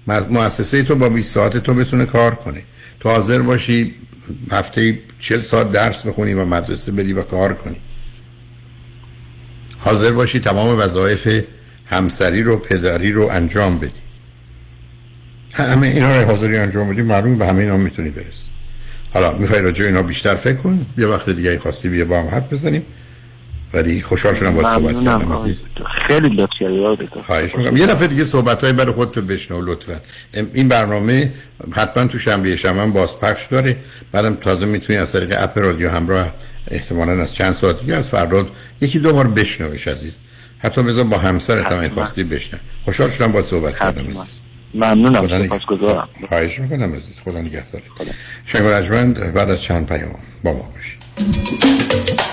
مؤسسه تو با 20 ساعت تو بتونه کار کنه. تو حاضر باشی هفته 40 ساعت درس بخونی و مدرسه بدی و کار کنی. حاضر باشی تمام وظایف همسری رو پدری رو انجام بدی. همه اینا رو حاضری انجام بدی معلوم به همه اینا می‌تونی برسی. حالا می‌خوای راجع اینا بیشتر فکر کن یه وقت دیگه خواستی بیا با هم حرف بزنیم. ولی خوشحال شدم با صحبت کردم. خیلی لطف کردی. خواهش می‌کنم. یه دفعه دیگه صحبت های برای خودت بشنو لطفا. این برنامه حتما تو شنبه شنبه هم بازپخش داره. بعدم تازه می‌تونی از طریق اپ رادیو همراه احتمالا از چند ساعت دیگه از فردا یکی دو بار بشنوش عزیز. حتی بذار با همسرت هم این. خواستی بشنو خوشحال شدم با صحبت کردم ممنونم سپاسگزارم. خواهش می‌کنم عزیز. خدا نگهدارت. شنگ بعد از چند پیام با ما باشید.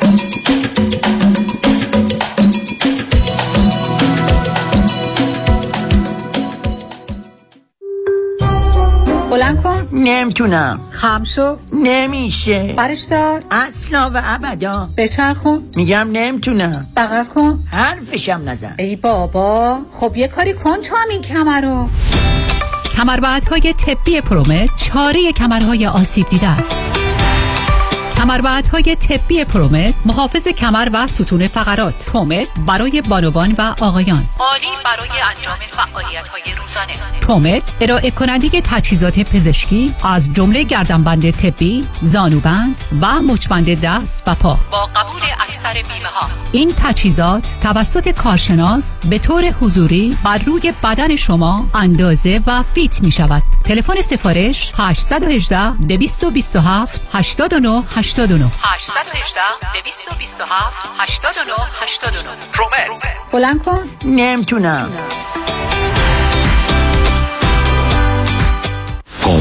بلند کن. نمی‌تونم. خم شو. نمیشه. برش دار. اصلا و ابدا. بچرخون. میگم نمی‌تونم. بغل کن. حرفشم نزن. ای بابا. خب یه کاری کن تو هم این کمر رو. کمربندهای طبی پرومت چاره کمرهای آسیب دیده است. کمربندهای طبی پرومت محافظ کمر و ستون فقرات. پرومت برای بانوان و آقایان. عالی برای انجام فعالیت های روزانه. پرومت ارائه کننده تجهیزات پزشکی از جمله گردنبند طبی زانوبند و مچبند دست و پا. با قبول اکثر بیمه ها این تجهیزات توسط کارشناس به طور حضوری بر روی بدن شما اندازه و فیت می شود تلفن سفارش 818 227 89 89 818 227 89 89 پرومت بلند کن. نمی‌تونم.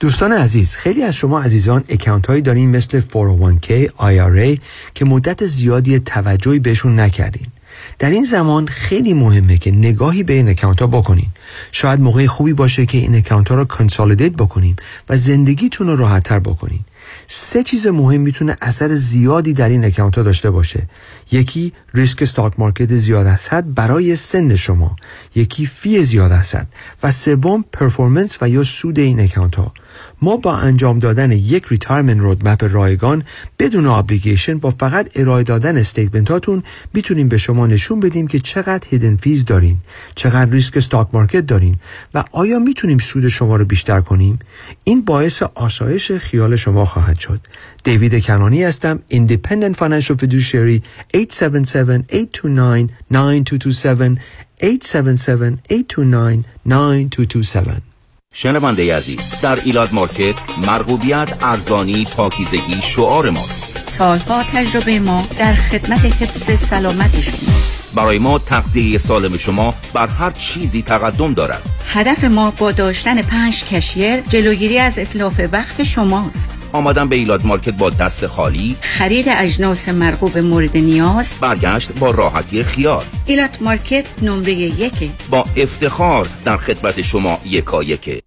دوستان عزیز خیلی از شما عزیزان اکانت هایی دارین مثل 401k IRA که مدت زیادی توجهی بهشون نکردین. در این زمان خیلی مهمه که نگاهی به این account ها بکنین. شاید موقع خوبی باشه که این account ها رو consolidate بکنیم و زندگیتون رو راحت تر بکنین. سه چیز مهم می‌تونه اثر زیادی در این account ها داشته باشه. یکی ریسک stock market زیاد از حد برای سن شما یکی fee زیاد حد و سوم performance و یا سود این account ها ما با انجام دادن یک retirement roadmap رایگان بدون obligation با فقط ارائه دادن statement هاتون می‌تونیم به شما نشون بدیم که چقدر hidden fees دارین چقدر ریسک stock market دارین و آیا می‌تونیم سود شما رو بیشتر کنیم؟ این باعث آسایش خیال شما خواهد شد. دیوید کنانی هستم Independent Financial Fiduciary 877-829-9227 877-829-9227 شنونده عزیز در ایلات مارکت مرغوبیت ارزانی پاکیزگی شعار ماست. سالها تجربه ما در خدمت حفظ سلامت شماست برای ما تغذیه سالم شما بر هر چیزی تقدم دارد. هدف ما با داشتن پنج cashier جلوگیری از اتلاف وقت شماست آمدن به ایلات مارکت با دست خالی. خرید اجناس مرغوب مورد نیاز. برگشت با راحتی خیال ایلات مارکت نمره یک با افتخار در خدمت شما یکایکه.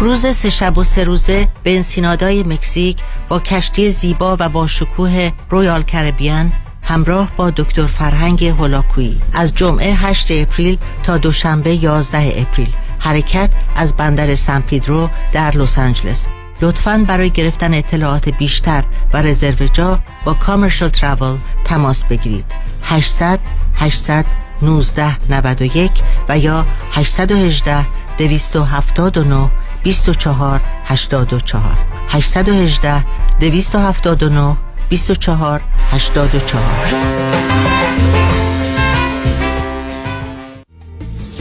کروز سه شب و سه روزه به انسینادای مکزیک با کشتی زیبا و با شکوه Royal Caribbean همراه با دکتر فرهنگ هولاکویی. از جمعه 8 اپریل تا دوشنبه 11 اپریل. حرکت از بندر سان پیدرو در لس آنجلس. لطفاً برای گرفتن اطلاعات بیشتر و رزرو جا با Commercial Travel تماس بگیرید. 800 800 19 91 و یا 818 279 24 84 818 279 24 84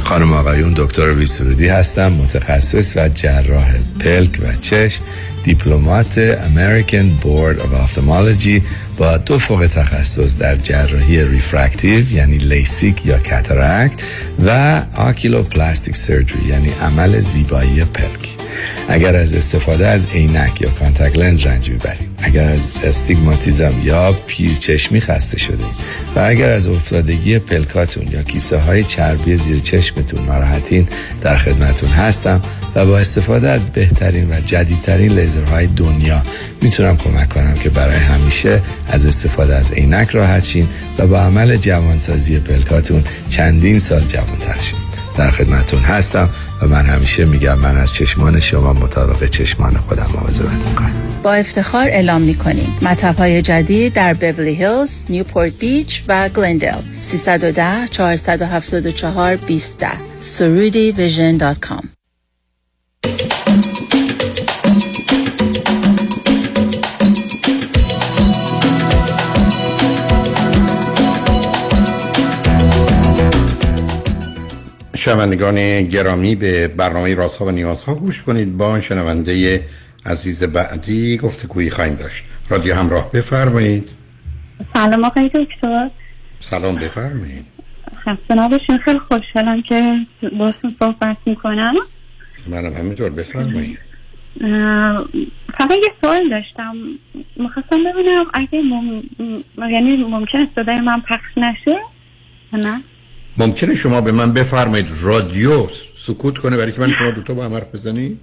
خانم آقایون دکتر ویسرودی هستم متخصص و جراح پلک و چشم. Diplomate American Board of Ophthalmology با دو فوق تخصص در جراحی refractive یعنی لیسیک یا cataract و oculoplastic surgery یعنی عمل زیبایی پلک. اگر از استفاده از عینک یا contact lens رنج می‌برید. اگر از استیگماتیزم یا پیرچشمی خسته شده و اگر از افتادگی پلکاتون یا کیسه های چربی زیر چشمتون ناراحتین در خدمتون هستم. و با استفاده از بهترین و جدیدترین لیزرهای دنیا می‌تونم کمک کنم که برای همیشه از استفاده از عینک راحت شین و با عمل جوانسازی پلکاتون چندین سال جوانتر شین. در خدمتون هستم و من همیشه میگم من از چشمان شما مطابق چشمان خودم مواظبت می‌کنم. با افتخار اعلام می‌کنیم. مطب های جدید در بیولی هیلز، نیوپورت بیچ و گلندل 310 474 20 surudivision.com شنوندگان گرامی به برنامه راسا و نیازها گوش کنید. با شنونده عزیز بعدی گفته کویی خواهیم داشت. رادیو همراه بفرمایید. سلام آقای دکتر. سلام بفرمایید. خسته نباشین. خیلی خوشحالم که باتون صحبت می‌کنم. منم همینطور. بفرمایید. فقط یه سوال داشتم. می‌خواستم ببینم اگه مم... یعنی ممکن است صدای من پخش نشه؟ نه؟ ممکنه شما به من بفرمایید رادیو سکوت کنه برای که من شما دوتا با هم حرف بزنی؟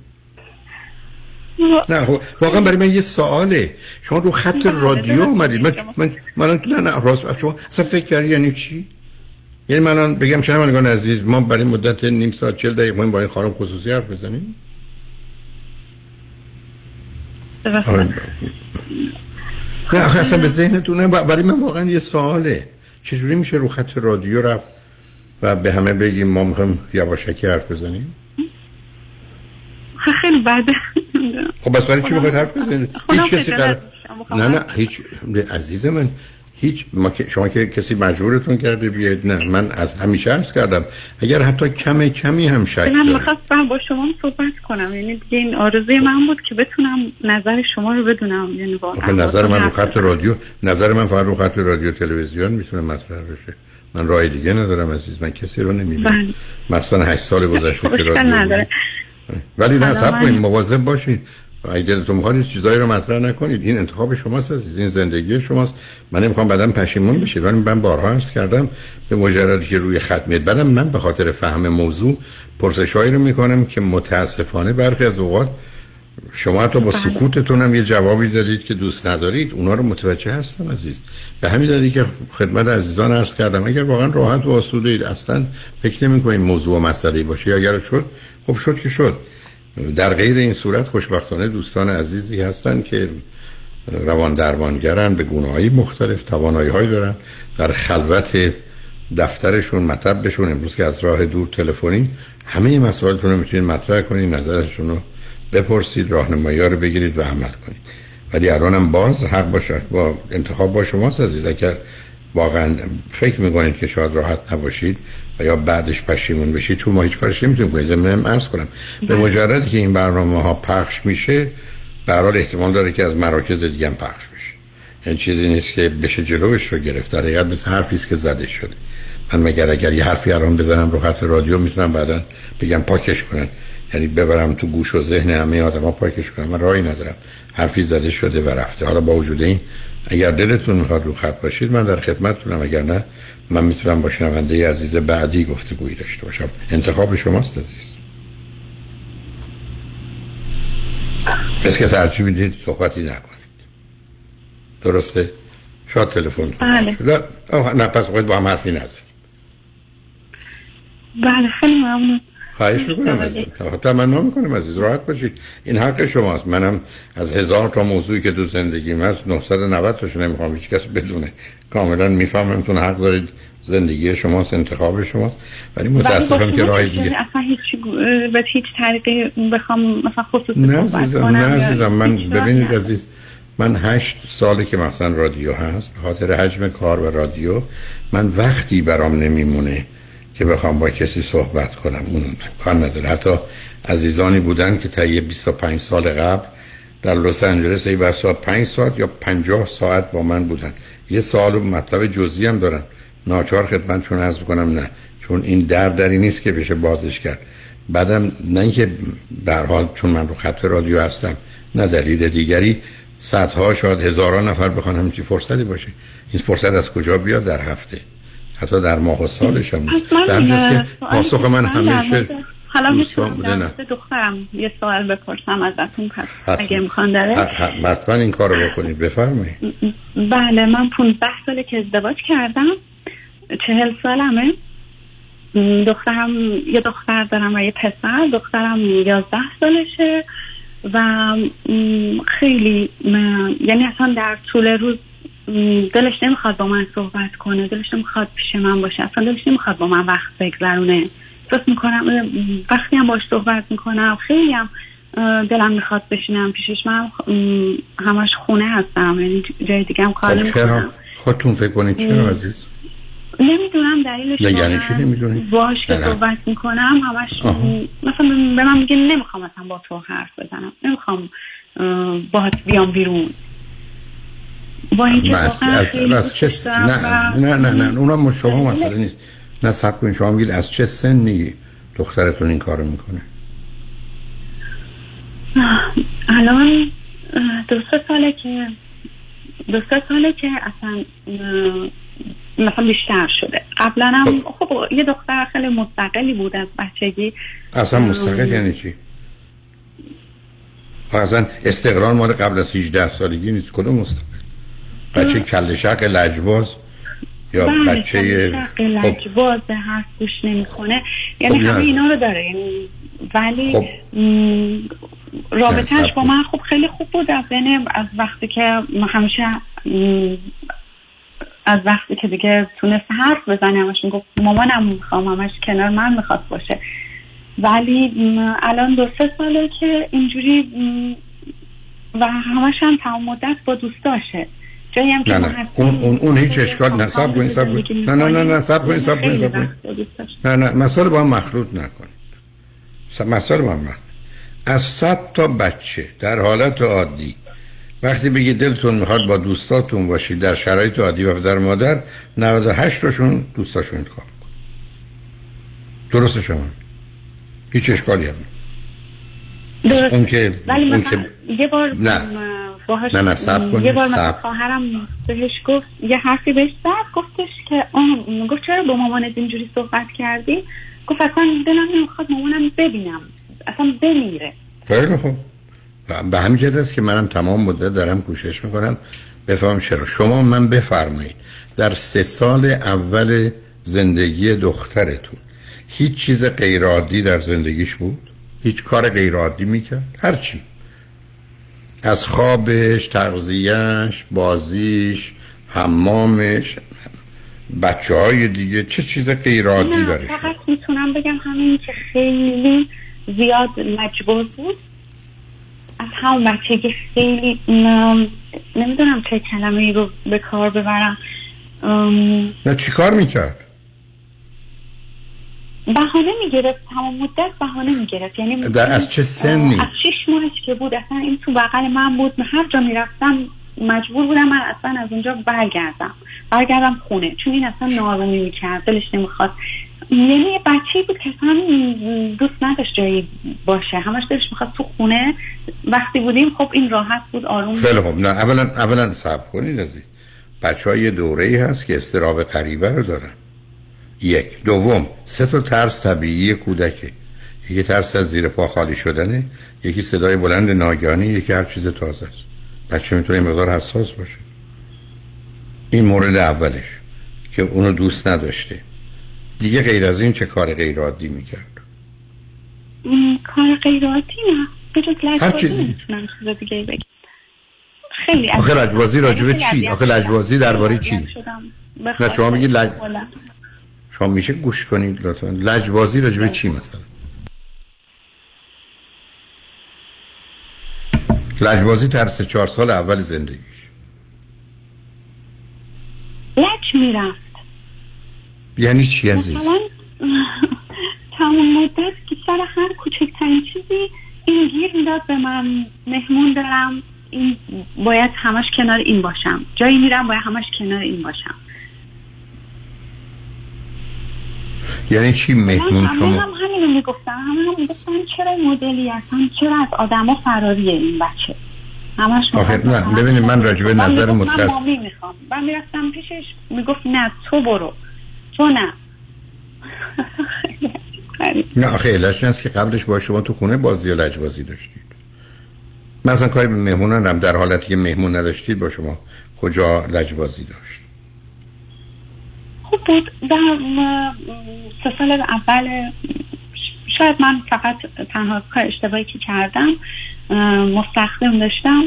نه خب، واقعا برای من یه سواله. شما رو خط رادیو اومدید. من من من نه نه راست. شما اصلا فکر کردی یعنی چی؟ یعنی من بگم شنوندگان عزیز ما برای مدت نیم ساعت 40 دقیقه با این خانم خصوصی حرف بزنیم. نه اصلا به ذهنتون نه برای من واقعا یه سواله. چجوری میشه رو خط رادیو رفت؟ و به همه بگیم ما می‌خوایم یواشکی حرف بزنیم؟ خیلی بده. خب بس برای چی می‌خواید حرف بزنید؟ هیچ کسی قرار نه نه هیچ عزیز من هیچ ما که شما که کسی مجبورتون کرده بیاید نه من از همیشه عرض کردم اگر حتی کم کمی هم شک من می‌خواستم با شما صحبت کنم. یعنی دیگه این آرزوی من بود که بتونم نظر شما رو بدونم. یعنی واقعا نظر من رو خط رادیو نظر من فقط رو خط رادیو تلویزیون می‌تونه مطرح بشه. من راه دیگه ندارم عزیز من کسی رو نمی‌بینم. مثلا 8 سال گذشته که نداره ولی نه من- کنید مواظب باشید. اگه دلتون می‌خواد چیزایی رو مطرح نکنید. این انتخاب شماست عزیز این زندگی شماست. من نمی‌خوام بعدم پشیمون بشید ولی من بارها عرض کردم به مجردی که روی خط میاد بعدم من به خاطر فهم موضوع پرسشایی رو می‌کنم که متاسفانه برخی از اوقات شما حتی با سکوتتون هم یه جوابی دادید که دوست ندارید اونا رو متوجه هستم عزیز. به همین دلیل که خدمت عزیزان عرض کردم اگر واقعا راحت و آسوده اید اصلا فکر نمی کنید موضوع و مسئله باشه یا اگر شد خب شد که شد. در غیر این صورت خوشبختانه دوستان عزیزی هستن که روان درمانگرن به گونه مختلف توانایی هایی دارن. در خلوت دفترشون مطبشون امروز که از راه دور تلفنی همه مسائلتون رو می‌تونید مطرح کنید نظرشون رو بپرسید راهنمایی ها رو بگیرید و عمل کنید. ولی الانم باز حق باشه. با انتخاب با شماست عزیز اگر واقعا فکر می‌کنید که شاید راحت نباشید و یا بعدش پشیمون بشید چون ما هیچ کارش نمی‌تونیم کنیم. ضمن عرض کنم. به مجردی که این برنامه ها پخش میشه به هر حال احتمال داره که از مراکز دیگه هم پخش بشه. یعنی چیزی نیست که بشه جلوش رو گرفت. در حقیقت مثل حرفی است که زده شده. من مگر اگر یه حرفی الان بزنم رو خط رادیو می‌تونم بعدا بگم پاکش کنن. یعنی ببرم تو گوش و ذهن همه آدما پاکش کنم من راهی ندارم. حرفی زده شده و رفته. حالا با وجود این اگر دلتون می‌خواد رو خط باشید من در خدمتتونم اگر نه من می‌تونم با شنونده عزیز بعدی گفتگویی داشته باشم. انتخاب شماست عزیز. مثل که ترجیح می‌دید صحبتی نکنید. درسته؟ شاید تلفن بله. شد آه، نه پس باید با هم حرفی نزن بله خیلی ممنون. خواهش می‌کنم عزیز تمنا می‌کنم عزیز. راحت باشید. این حق شماست. منم از هزار تا موضوعی که تو زندگیم هست 990 تاشو نمی‌خوام هیچ کس بدونه. کاملا می‌فهمم تون حق دارید. زندگی شماست انتخاب شماست. ولی متاسفم که راه که دیگه اصلا هیچ به هیچ طریقی بخوام مثلا خصوصی نه عزیزم نه عزیزم. من ببینید. عزیز من هشت سالی که مثلا رادیو هست به خاطر حجم کار و رادیو من وقتی برام نمیمونه که بخوام با کسی صحبت کنم. اون کار نداره. حتی عزیزانی بودن که طی 25 سال قبل در لس آنجلس ای بسا 5 ساعت یا 50 ساعت با من بودن. یه سوال و مطلب جزئی هم دارن. ناچار خدمتشون عرض کنم نه. چون این درد دری نیست که بشه بازش کرد. بعدم نه اینکه به حال چون من رو خط رادیو هستم نه دلیل دیگری. صدها شاید هزاران نفر بخوان همچی فرصتی باشه. این فرصت از کجا بیاد در هفته؟ حتی در ماه و سالش هم نیست. در که پاسخ من همیشه حالا می‌تونم دخترم یه سوال بپرسم ازتون پس. اگه امکان داره. حتما این کار رو بکنید. بفرمایید. بله من 15 ساله که ازدواج کردم. چهل سالمه. دخترم یه دختر دارم و یه پسر. دخترم یازده سالشه و خیلی یعنی اصلا در طول روز دلش نمی‌خواد با من صحبت کنه دلش نمی‌خواد پیش من باشه اصلا دلش نمی‌خواد با من وقت بگذرونه احساس می‌کنم وقتی هم باش صحبت می‌کنم خیلی هم دلم می‌خواد بشینم پیشش من همش خونه هستم یعنی جای دیگه هم کار خب نمی‌کنم خودتون فکر کنید چرا. عزیز نمی‌دونم دلیلش یعنی چی نمی‌دونی؟ باش که. صحبت می‌کنم همش آها. مثلا به من میگه نمی‌خوام مثلا با تو حرف بزنم نمی‌خوام اه، باهات بیام بیرون با اینکه از چه س- نه نه نه نه اونم شما مسئله نیست. نه سب کنید شما میگید از چه سنی دخترتون این کارو می‌کنه؟ الان دو سه ساله که دو سه ساله که اصلا مثلا بیشتر شده. قبلا هم خب. یه دختر خیلی مستقلی بود از بچگی. اصلا مستقل یعنی چی؟ اصلا استقرار مال قبل از 18 سالگی نیست. کدوم مستقل بچه کل شق لجباز یا بله، بچه خب. لجباز حرف گوش نمی‌کنه. یعنی خب، همه. اینا رو داره. یعنی ولی خب. رابطهش با من خب خیلی خوب بود. از از وقتی که همیشه از وقتی که دیگه تونست حرف بزنه همش می‌گفت مامانم می‌خوام همش کنار من می‌خواد باشه. ولی الان دو سه ساله که اینجوری و همش هم تمام مدت با دوستاشه. جایی هم که نه نه. اون اون اون هیچ اشکال نه. سب کنید سب کنید. نه نه نه نه سب کنید سب کنید سب. نه نه مسائل با هم مخلوط نکنید س- مسائل با هم مخلوط. از صد تا بچه در حالت عادی وقتی بگی دلتون می‌خواد با دوستاتون باشید در شرایط عادی و پدر مادر 98 تاشون دوستاشون انتخاب کن. درست شما؟ هیچ اشکالی هم. درست. اون که ولی اون که یه بار نه. باهاش نه، نه، کنید، یه بار مثلا صبر. خواهرم بهش گفت یه حرفی بهش زد گفتش که آه گفت چرا با مامانت اینجوری صحبت کردی؟ گفت اصلا دلم نمی‌خواد مامانم ببینم اصلا بمیره. خیلی خوب. به همین جهت است که منم تمام مدت دارم کوشش می‌کنم بفهم چرا. شما من بفرمایید در سه سال اول زندگی دخترتون هیچ چیز غیرعادی در زندگیش بود؟ هیچ کار غیرعادی می‌کرد؟ هر چی از خوابش تغذیهش بازیش حمامش بچه های دیگه چه چیز غیرعادی نه داره؟ فقط می‌تونم بگم همین که خیلی زیاد مجبور بود. از همون بچگی خیلی م، نمی‌دونم چه کلمه ای رو به کار ببرم. ام، نه چیکار می‌کرد؟ بهانه می‌گرفت تمام مدت بهانه می‌گرفت. یعنی از چه سنی؟ از ماهش که بود اصلا این تو بغل من بود. هر جا می‌رفتم مجبور بودم من اصلا از اونجا برگردم. برگردم خونه. چون این اصلا نارومی می‌کرد دلش نمی‌خواد یعنی بچه بود که اصلا دوست نداشت جایی باشه. همش دلش می‌خواد تو خونه. وقتی بودیم خب این راحت بود آروم خیلی خوب. نه اولا اولا صبر کنید از این بچه های دوره هست که استراب غریبه رو دارن. یک. دوم سه تا ترس طبیعی کودکه. یکی ترس از زیر پا خالی شدنه یکی صدای بلند ناگهانی یکی هر چیز تازه است. بچه می‌تونه این مقدار حساس باشه. این مورد اولش که اونو دوست نداشته. دیگه غیر از این چه کار غیر عادی می‌کرد کار غیر عادی نه لجبازی چیزی. خیلی آخه لجبازی راجبه چی؟ آخه لجبازی درباره چی؟ نه شما میگید لج... شما میشه گوش کنید لطفا. لجبازی راجبه چی مثلا؟ لجبازی در سه چهار سال اول زندگیش. لج می‌رفت. یعنی چی عزیز؟ مثلا همون مدت که سر هر کوچکترین چیزی این گیر می‌داد به من. مهمون دارم. این باید همش کنار این باشم. جایی میرم باید همش کنار این باشم. یعنی چی مهمون من شما؟ هم همینو می‌گفتم همه هم می‌گفتن چرا این مدلی هستن؟ چرا از آدما فراریه این بچه؟ همش آخه نه ببینید من راجع به من نظر می‌گفت من مامی می‌خوام. من می‌رفتم پیشش می‌گفت نه تو برو. تو نه. نه آخه علتش این است که قبلش با شما تو خونه بازی و لجبازی داشتید. مثلا کاری به مهمون ندارم. در حالتی که مهمون نداشتید با شما کجا لجبازی داشت؟ خوب بود در سه سال اول شاید من فقط تنها کار اشتباهی که کردم مستخدم داشتم.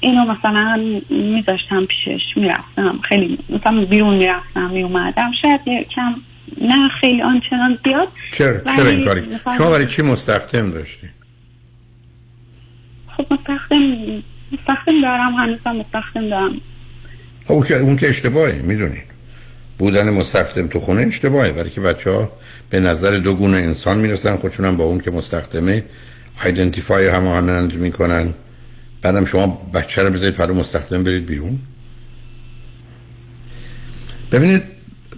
اینو مثلا میذاشتم پیشش می‌رفتم. خیلی مثلا بیرون می‌رفتم میومدم شاید کم نه خیلی آنچنان زیاد. چرا؟ چرا این کاری؟ مثلا- شما برای چی مستخدم داشتی؟ خب مستخدم مستخدم دارم هنوزم مستخدم دارم. خب اون که اون که اشتباهه می‌دونید بودن مستخدم تو خونه اشتباهه. برای که بچه ها به نظر دو گونه انسان می‌رسن. خودشون هم با اون که مستخدمه ایدنتیفای همانند می‌کنن. بعدم شما بچه رو بذارید پلو مستخدم برید بیرون. ببینید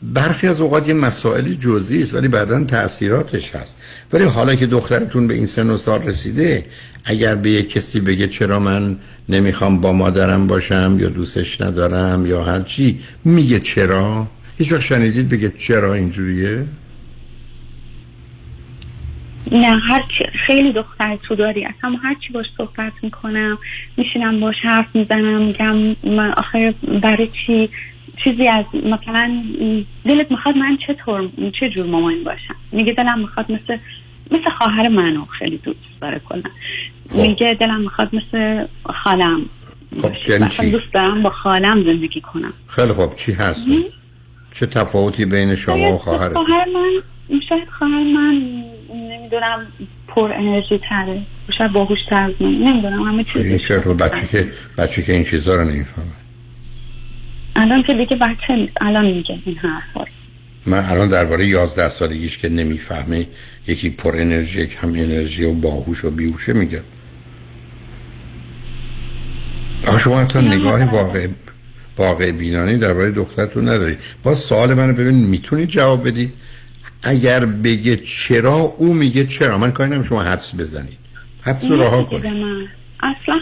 برخی از اوقات یه مسائلی جزئی است ولی بعدا تاثیراتش هست. ولی حالا که دخترتون به این سن و سال رسیده اگر به یک کسی بگه چرا من نمی‌خوام با مادرم باشم یا دوستش ندارم یا هر چی میگه چرا؟ هیچ وقت شنیدید بگه چرا اینجوریه؟ نه هر چی خیلی دختر تو داری. اصلا هر چی باش صحبت می‌کنم میشینم باش حرف می‌زنم میگم من آخه برای چی؟ چیزی از مثلا دلت می‌خواد من چطور چه جور مامان باشم؟ میگه دلم می‌خواد مثل مثل خواهر منو خیلی دوست داره کنم میگه دلم می‌خواد مثل خالم خب یعنی دوست دارم با خالم زندگی کنم. خیلی خب چی هست؟ چه تفاوتی بین شما و خواهرت؟ خواهر من شاید خواهر من نمی‌دونم پر انرژی تره. شاید باهوش تر از من. نمی‌دونم همه چیز این چرا بچه که بچه که این چیزا رو نمی‌فهمه. الان که دیگه بچه نیست. الان میگه این حرفا. من الان درباره 11 سالگیش که نمی‌فهمه یکی پر انرژی کم انرژی و باهوش و بیهوشه میگه. آخه شما حتی نگاه واقع واقع بینانی درباره دخترتون ندارید. باز سوال منو ببین می‌تونید جواب بدید؟ اگر بگه چرا او میگه چرا؟ من کاری شما حدس بزنید. حدس رو رها کنید.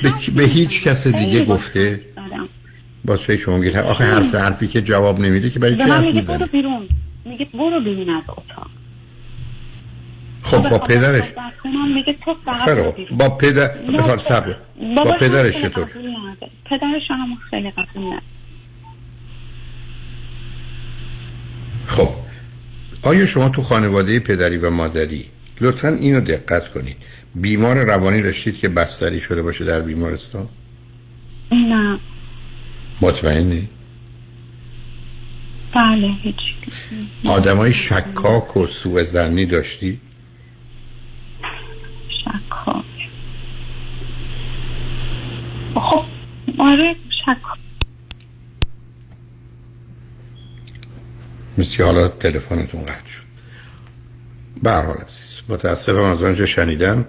به, به هیچ کس دیگه گفته. باز فکر شما میگید آخه حرف حرفی که جواب نمیده که برای من حرف میگه برو بیرون. میگه برو بیرون از اتاق. خب با بخوام پدرش خوب. بیرون. با پدر با پدرش چطور. پدرش هم خیلی قبول خب آیا شما تو خانواده پدری و مادری لطفا اینو دقت کنید؟ بیمار روانی داشتید که بستری شده باشه در بیمارستان؟ نه. مطمئنی؟ بله هیچ. آدمای شکاک و سوء زنی داشتی؟ شکاک. خب آره شکاک. مثل حالا تلفنتون قطع شد. به حال عزیز متاسفم از آنچه شنیدم.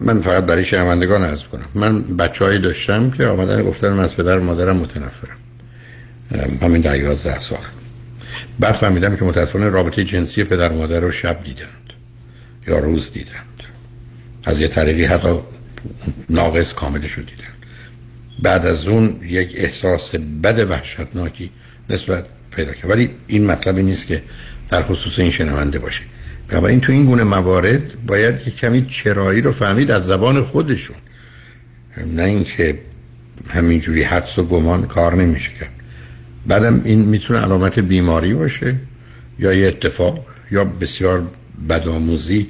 من فقط برای شنوندگان عرض کنم من بچههایی داشتم که آمدن گفتن من از پدر مادرم متنفرم. همین ده یازده سال. بعد فهمیدم که متاسفانه رابطه جنسی پدر و مادر رو شب دیدند. یا روز دیدند. از یه طریقی حتی ناقص کاملش رو دیدند. بعد از اون یک احساس بد وحشتناکی نسبت پیدا کرد. ولی این مطلبی نیست که در خصوص این شنونده باشه. بنابراین تو این گونه موارد باید یک کمی چرایی رو فهمید از زبان خودشون. نه اینکه همینجوری حدس و گمان کار نمیشه کرد. بعدم این می‌تونه علامت بیماری باشه یا یه اتفاق یا بسیار بدآموزی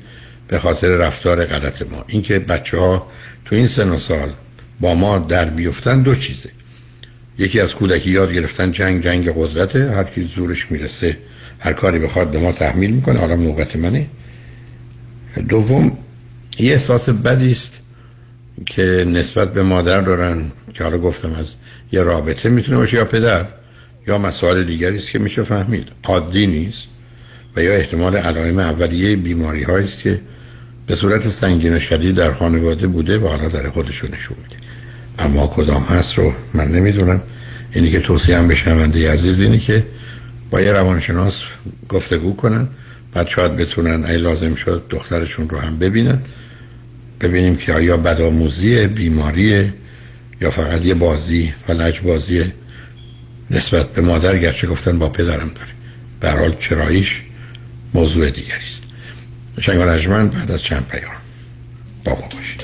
به خاطر رفتار غلط ما. اینکه بچه ها تو این سن و سال با ما در بیفتن دو چیزه. یکی از کودکی یاد گرفتن جنگ جنگ قدرته. هر کی زورش می‌رسه هر کاری بخواد به ما تحمیل می‌کنه. حالا نوبت منه. دوم یه احساس بدی است که نسبت به مادر دارن که حالا گفتم از یه رابطه می‌تونه باشه یا پدر یا مسائل دیگری است که میشه فهمید. عادی نیست و یا احتمال علائم اولیه بیماری است که به صورت سنگین و شدید در خانواده بوده و حالا در خودشون نشون میده. اما کدام هست رو من نمی‌دونم. اینی که توصیه هم به شنونده عزیز اینی که با یه روانشناس گفتگو کنن بعد شاید بتونن ای لازم شد دخترشون رو هم ببینن. ببینیم که آیا بدآموزی بیماری یا فقط یه بازی و لج بازی نسبت به مادر گرچه گفتن با پدرم داره. به حال چراییش موضوع دیگری است. شنگ بعد از چند پیام. با ما باشید.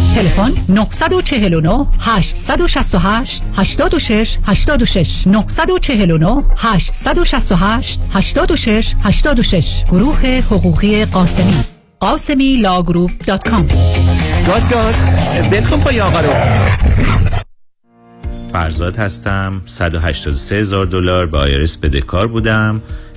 تلفن 949 868 86 86 949 868 86 86 گروه حقوقی قاسمی. قاسمی لاگروپ دات کام. گاز گاز. بلکن پای آقا رو. فرزاد هستم. 183 هزار دلار با آیرس بدهکار بودم.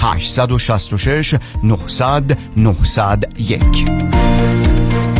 866 900 901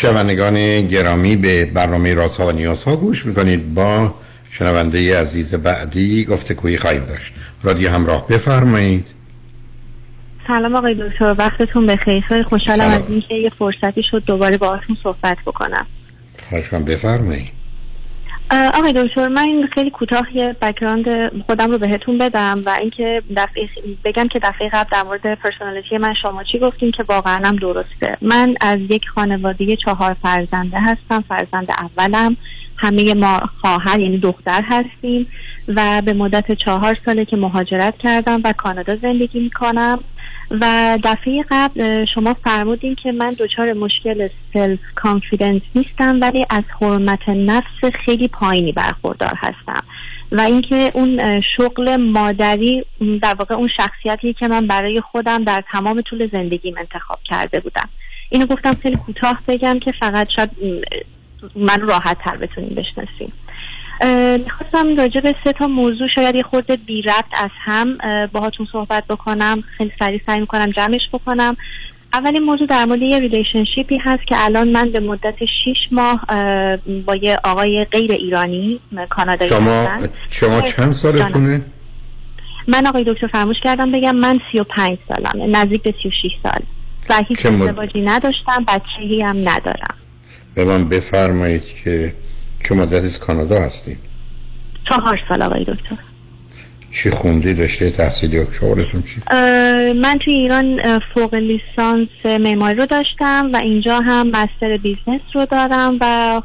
شنوندگان گرامی به برنامه راز ها و نیاز ها گوش می‌کنید. با شنونده عزیز بعدی گفته کوی خواهیم داشت. رادیو همراه بفرمایید. سلام آقای دکتر وقتتون بخیر. خیلی خوشحالم از اینکه یه فرصتی شد دوباره باهاتون صحبت بکنم. خواهشم بفرمایید. آقای دکتر من خیلی کوتاه یه بکراند خودم رو بهتون بدم و اینکه دفعه بگم که دفعه قبل در مورد پرسونالیتی من شما چی گفتیم که واقعا هم درسته. من از یک خانواده چهار فرزنده هستم فرزند اولم. همه ما خواهر یعنی دختر هستیم و به مدت چهار ساله که مهاجرت کردم و کانادا زندگی می‌کنم. و دفعه قبل شما فرمودین که من دچار مشکل self confidence نیستم ولی از حرمت نفس خیلی پایینی برخوردار هستم. و اینکه اون شغل مادری در واقع اون شخصیتی که من برای خودم در تمام طول زندگیم انتخاب کرده بودم. اینو گفتم خیلی کوتاه بگم که فقط شاید من راحت تر بتونیم بشناسیم. می‌خواستم راجع به سه تا موضوع شاید یه خورده بی ربط از هم باهاتون صحبت بکنم. خیلی سریع سعی می‌کنم جمعش بکنم. اولین موضوع در مورد یه relationship ی هست که الان من به مدت 6 ماه با یه آقای غیر ایرانی کانادایی شما شما چند سالتونه؟ من آقای دکتر فراموش کردم بگم من 35 سالم نزدیک به 36 سال. و هیچ ازدواجی نداشتم بچه‌ای هم ندارم. به من بفرمایید که چه مدت از کانادا هستی؟ چهار سال آقای دکتر. چی خوندی داشته تحصیلی و شغلتون چی؟ من توی ایران فوق لیسانس معماری رو داشتم و اینجا هم master business رو دارم و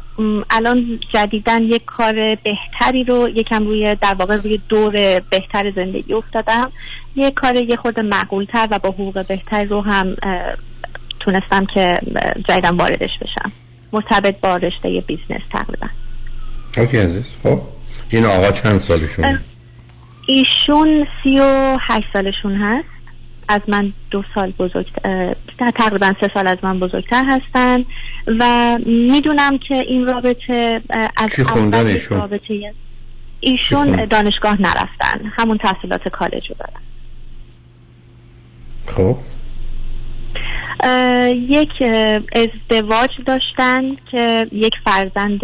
الان جدیدا یک کار بهتری رو یکم روی در واقع روی دور بهتر زندگی افتادم. یک کار یه خورده معقولتر و با حقوق بهتر رو هم تونستم که جدیدا واردش بشم. مرتبط با رشته business تقریبا. okay عزیز. خب این آقا چند سالشون ایشون سی و هشت سالشون هست. از من دو سال بزرگ تقریبا سه سال از من بزرگتر هستن. و می‌دونم که این رابطه از چی خوندن ایشون؟ رابطه ایشون دانشگاه نرفتن. همون تحصیلات کالج رو دارن. خب. یک ازدواج داشتن که یک فرزند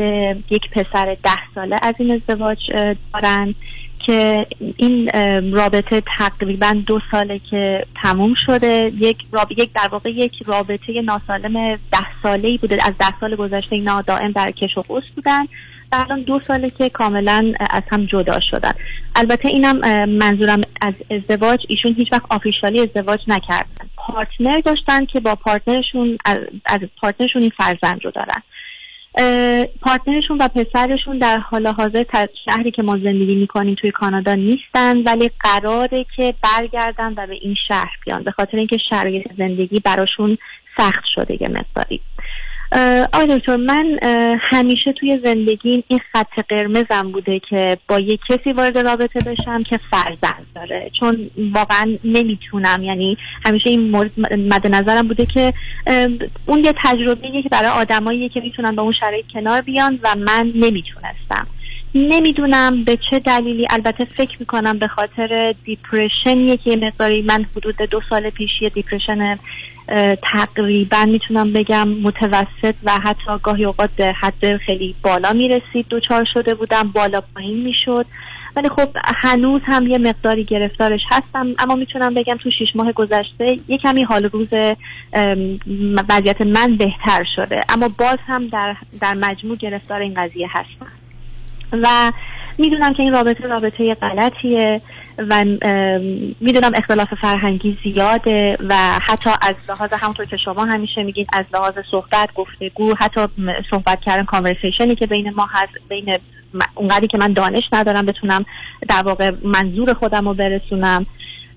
یک پسر ده ساله از این ازدواج دارن که این رابطه تقریبا دو ساله که تموم شده. یک رابطه یک در واقع یک رابطه ناسالم ده ساله ای بوده. از ده سال گذشته اینا دائم در کش و قوس بودن. الان دو ساله که کاملا از هم جدا شدن. البته اینم منظورم از ازدواج. ایشون هیچ وقت آفیشالی ازدواج نکردن. پارتنر داشتن که با پارتنرشون از پارتنرشون این فرزند رو دارن. پارتنرشون و پسرشون در حال حاضر شهری که ما زندگی می‌کنیم توی کانادا نیستن ولی قراره که برگردن و به این شهر بیان. به خاطر اینکه شرایط زندگی براشون سخت شده یه مقداری. آقای دکتر من همیشه توی زندگی این خط قرمزم بوده که با یه کسی وارد رابطه بشم که فرزند داره. چون واقعا نمی‌تونم. یعنی همیشه این مورد مد نظرم بوده که اون یه تجربه که برای آدمایی که می‌تونن با اون شرایط کنار بیان و من نمی‌تونستم. نمی‌دونم به چه دلیلی. البته فکر می‌کنم به خاطر دیپرشنیه که مقداری من حدود دو سال پیش یه دیپرشن تقریبا می‌تونم بگم متوسط و حتی گاهی اوقات به حد خیلی بالا می‌رسید. دوچار شده بودم بالا پایین می‌شد. ولی خب هنوز هم یه مقداری گرفتارش هستم. اما می‌تونم بگم تو شیش ماه گذشته یه کمی حال روز وضعیت من بهتر شده. اما باز هم در, در مجموع گرفتار این قضیه هستم. و می‌دونم که این رابطه رابطه غلطیه. و می‌دونم اختلاف فرهنگی زیاده و حتی از لحاظ همونطور که شما همیشه میگین از لحاظ صحبت گفتگو حتی صحبت کردن conversation ی که بین ما هست بین اونقدری که من دانش ندارم بتونم در واقع منظور خودم رو برسونم.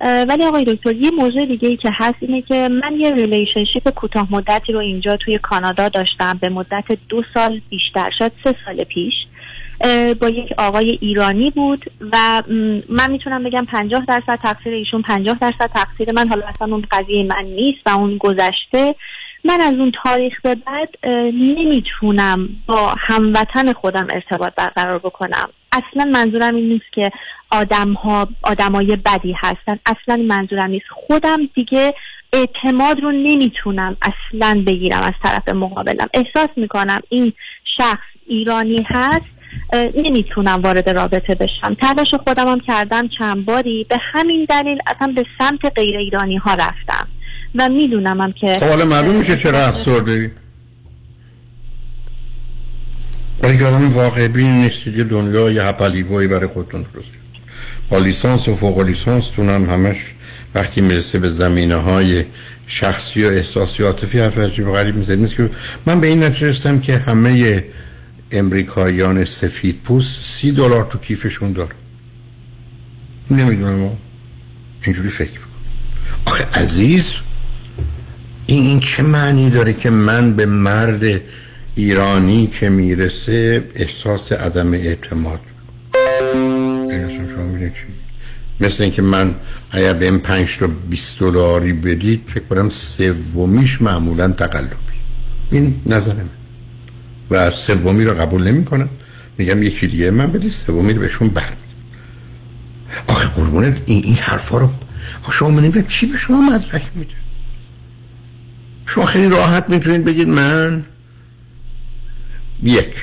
ولی آقای دکتر یه موضوع دیگه ای که هست اینه که من یه relationship کوتاه مدتی رو اینجا توی کانادا داشتم. به مدت دو سال بیشتر شد سه سال پیش. با یک آقای ایرانی بود و من می‌تونم بگم پنجاه درصد تقصیر ایشون پنجاه درصد تقصیر من. حالا اصلا اون قضیه من نیست و اون گذشته. من از اون تاریخ به بعد نمی‌تونم با هموطن خودم ارتباط برقرار بکنم. اصلا منظورم این نیست که آدم ها آدمای بدی هستن. اصلا منظورم نیست. خودم دیگه اعتماد رو نمی‌تونم اصلا بگیرم از طرف مقابلم. احساس می‌کنم این شخص ایرانی هست نمی‌تونم وارد رابطه بشم. تلاش خودم هم کردم چند باری. به همین دلیل اصلا به سمت غیر ایرانی ها رفتم. و می‌دونم هم که خب حالا معلوم میشه چرا افسرده ای؟ برای که آدم واقع بین نیستید یه دنیا یه هپلیوایی برای خودتون درستید با لیسانس و فوق لیسانس تونم همش وقتی می‌رسه به زمینه های شخصی و احساسی و عاطفی حرف عجیب غریب می‌زنید که من به این نتیجه که همه امریکاییان سفید پوست سی دلار تو کیفشون داره نمی‌دونم اینجوری فکر می‌کنم. آخه عزیز این, این چه معنی داره که من به مرد ایرانی که می‌رسه احساس عدم اعتماد مثل اینکه من اگر به این پنج تا بیست دلاری بدید فکر کنم سومیش معمولا تقلبی. این نظرم و سومی رو قبول نمی‌کنم میگم یکی دیگه من بدید سومی رو بهشون بر. آخه قربونه این, این حرفا رو آخه شما نمیگم چی به شما مدرک میده؟ شما خیلی راحت می‌تونید بگید من یک.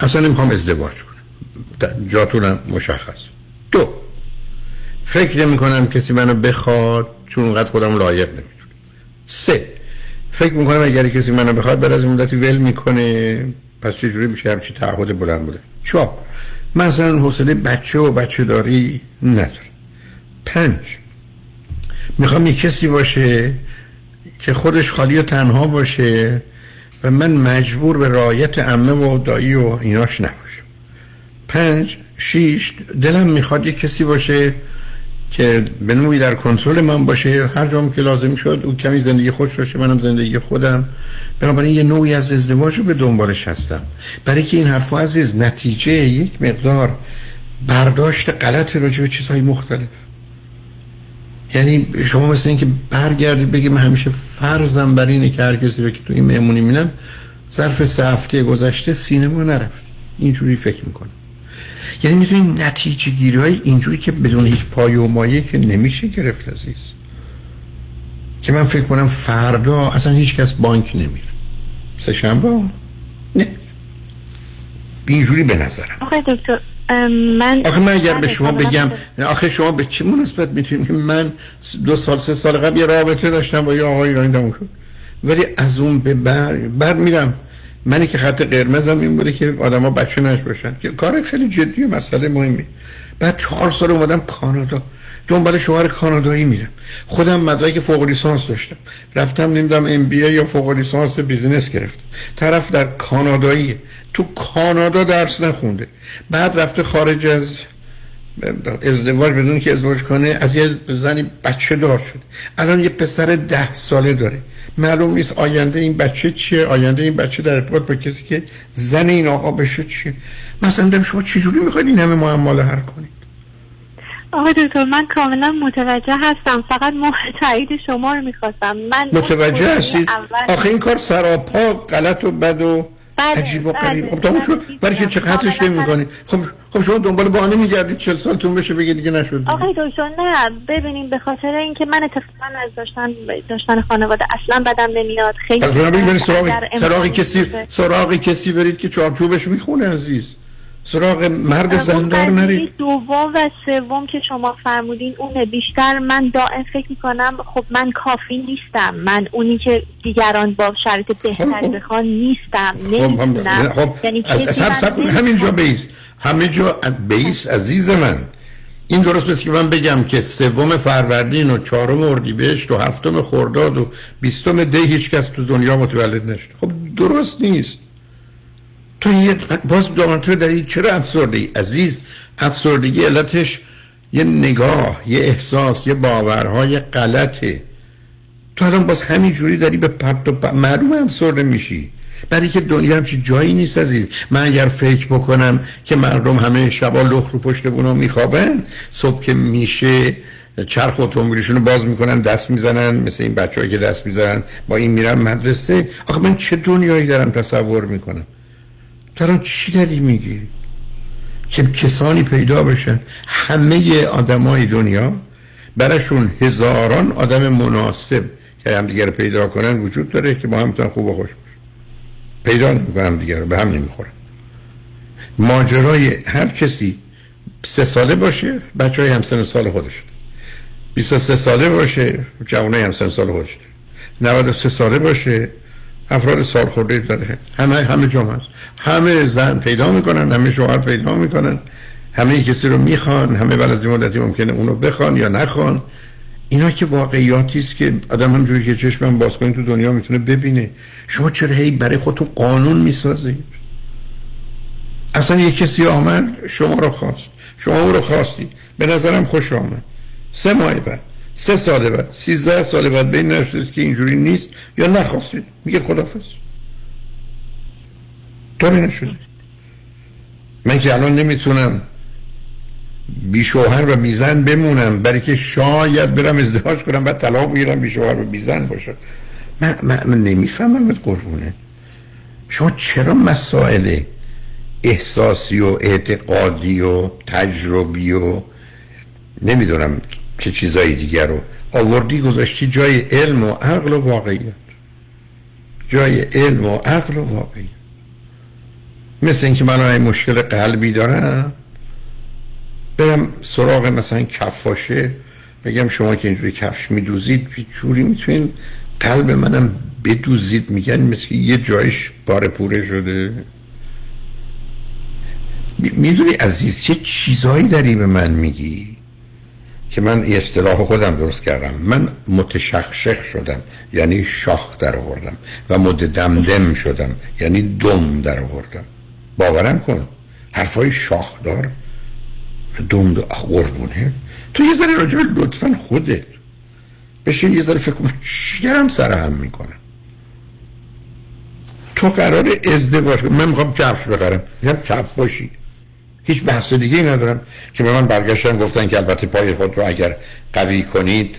اصلا نمی‌خوام ازدواج کنم. جاتونم مشخص. دو. فکر نمی کنم کسی منو بخواد چون اونقدر خودم لایق نمی‌دونم. سه. فکر می‌کنم اگر کسی منو بخواد بعد از مدتی ول می‌کنه. پس چجوری میشه همچی تعهد بلند بوده؟ چهار مثلا حوصله بچه و بچه داری نداره پنج می‌خوام یه کسی باشه که خودش خالی و تنها باشه و من مجبور به رایت امه و دایی و ایناش نباشم. پنج شیش دلم می‌خواد یه کسی باشه که به نوعی در کنترل من باشه. هر جام که لازم شد او کمی زندگی خودش باشه منم زندگی خودم. بنابراین یه نوعی از ازدواج رو به دنبالش هستم. برای که این حرف عزیز نتیجه یک مقدار برداشت غلط راجع به چیزهای مختلف. یعنی شما مثل اینکه برگردید بگی من همیشه فرضم بر اینه که هر کسی رو که تو این مهمونی می‌بینم ظرف سه هفته گذشته سینما نرفت. اینجوری فکر می‌کنم. یعنی می‌تونید نتیجه گیری های اینجوری که بدون هیچ پای و مایه که نمیشه گرفت عزیز. که من فکر کنم فردا اصلا هیچ کس بانک نمیره. سه شنبه نه. اینجوری به نظرم. آخه دکتر من آخه من اگر به شما بگم آخه شما به چه مناسبت می‌تونید که من دو سال سه سال قبل یه رابطه داشتم با یه آقای ایرانی دمون شد. ولی از اون به بر بعد میرم منی که خط قرمزم این بوده که آدما بچه نش باشن. که کار خیلی جدی و مسئله مهمی. بعد چهار سال اومدم کانادا. دنبال شوهر کانادایی میرم. خودم مدرک فوق لیسانس داشتم. رفتم نمی‌دونم ام بی یا فوق لیسانس بیزینس گرفتم. طرف در کانادایی تو کانادا درس نخونده. بعد رفته خارج از ازدواج بدون که ازدواج کنه از یه زنی بچه دار شد الان یه پسر ده ساله داره. معلوم نیست آینده این بچه چیه آینده این بچه در ارتباط با کسی که زن این آقا بشه چیه. مثلا دم شما چجوری می‌خواید این همه معمال هر کنید؟ آقای دکتر من کاملا متوجه هستم. فقط ما تایید شما رو می‌خواستم. من متوجه هستید؟ آخه این کار سراپا غلط و بد و بله، عجیب و غریب. خب تموم شد. برای که چقدرش نمی کنید. خب خب شما دنبال بهانه میگردید. 40 سالتون بشه بگید دیگه نشد. آقای دکتر نه. ببینیم به خاطر اینکه من اتفاقا از داشتن داشتن خانواده اصلا بدم نمیاد. خیلی برید سراغ سراغ کسی سراغ کسی برید که چارچوبش می‌خونه عزیز. سراغ مرد زندار اون نرید. دوم و سوم که شما فرمودین اونه. بیشتر من دائم فکر می‌کنم خب من کافی نیستم. من اونی که دیگران با شرایط بهتری بخوان نیستم خب نمی‌تونم. خب یعنی از- کسی از- سب من سب کن نمی‌خواد. همینجا بیس همه جا بیس عزیز من. این درست بس که من بگم که سوم فروردین و چهارم اردیبهشت و هفتم خرداد و بیستم دی هیچ کس تو دنیا متولد نشد. خب درست نیست. تو یه باز دامن تو داری چرا افسردگی؟ عزیز افسردگی علتش یه نگاه یه احساس یه باورهای غلطه. تو الان باز همین جوری داری به پرت و پ- معلوم افسرده میشی. برای که دنیا همچی جایی نیست عزیز. من اگر فکر بکنم که مردم همه شبا لخ رو پشت بونو میخوابن صبح که میشه چرخ اتومبیلشون رو باز می‌کنن دست می‌زنن مثل این بچه که دست می‌زنن با این میرن مدرسه. آخه من چه دنیایی دارم تصور می‌کنم؟ الان چی داری میگی؟ که کسانی پیدا بشن همه آدمای دنیا براشون هزاران آدم مناسب که هم دیگر پیدا کنن وجود داره که با هم خوب و خوش باشن. پیدا نمی‌کنن دیگر به هم نمی‌خورن. ماجرای هر کسی سه ساله باشه بچه های همسن سال خودش. 23 ساله باشه جوانای همسن سال خودش. 93 ساله باشه افراد سال خورده داره. همه همه جمعه هست. همه زن پیدا می‌کنن همه شوهر پیدا می‌کنن. همه کسی رو می‌خوان همه بعد از مدتی ممکنه اونو بخوان یا نخوان. اینا که واقعیاتی است که آدم همجوری که چشمم باز کنید تو دنیا می‌تونه ببینه. شما چرا هی برای خودتون قانون می‌سازید؟ اصلا یه کسی آمد شما رو خواست. شما او رو خواستید. به نظرم خوش آمد. سه ماه بعد. سه سال بعد سیزده سال بعد بین نشدید که اینجوری نیست یا نخواستید. میگه خدافز طوری نشده. من که الان نمی‌تونم بی شوهر و بی زن بمونم برای که شاید برم ازدواج کنم بعد طلاق بگیرم بی شوهر و بی زن باشم. من, من, من نمی‌فهمم قربونه. شما چرا مسائل احساسی و اعتقادی و تجربی و نمی‌دونم چه چیزایی دیگر رو؟ آوردی گذاشتی جای علم و عقل و واقعیت. جای علم و عقل و واقعیت. مثل اینکه من الان مشکل قلبی دارم؟ برم سراغ مثلا کفاشه بگم شما که اینجوری کفش میدوزید جوری می‌تونین قلب منم بدوزید. میگن مثل که یه جایش بار پوره شده. می‌دونی عزیز چه چیزایی داری به من میگی؟ که من اصطلاح خودم درست کردم. من متشخشخ شدم یعنی شاخ در آوردم و متدمدم شدم یعنی دم در آوردم. باورم کن حرفای شاخدار دم قربونه. تو یه ذره راجب لطفا خودت بشین یه ذره فکر کن چی سر هم می‌کنم تو قرار ازدواج من می‌خوام کفش بخرم. میگم کف باشی. هیچ بحث دیگه ندارم که به من برگشتن گفتن که البته پای خود رو اگر قوی کنید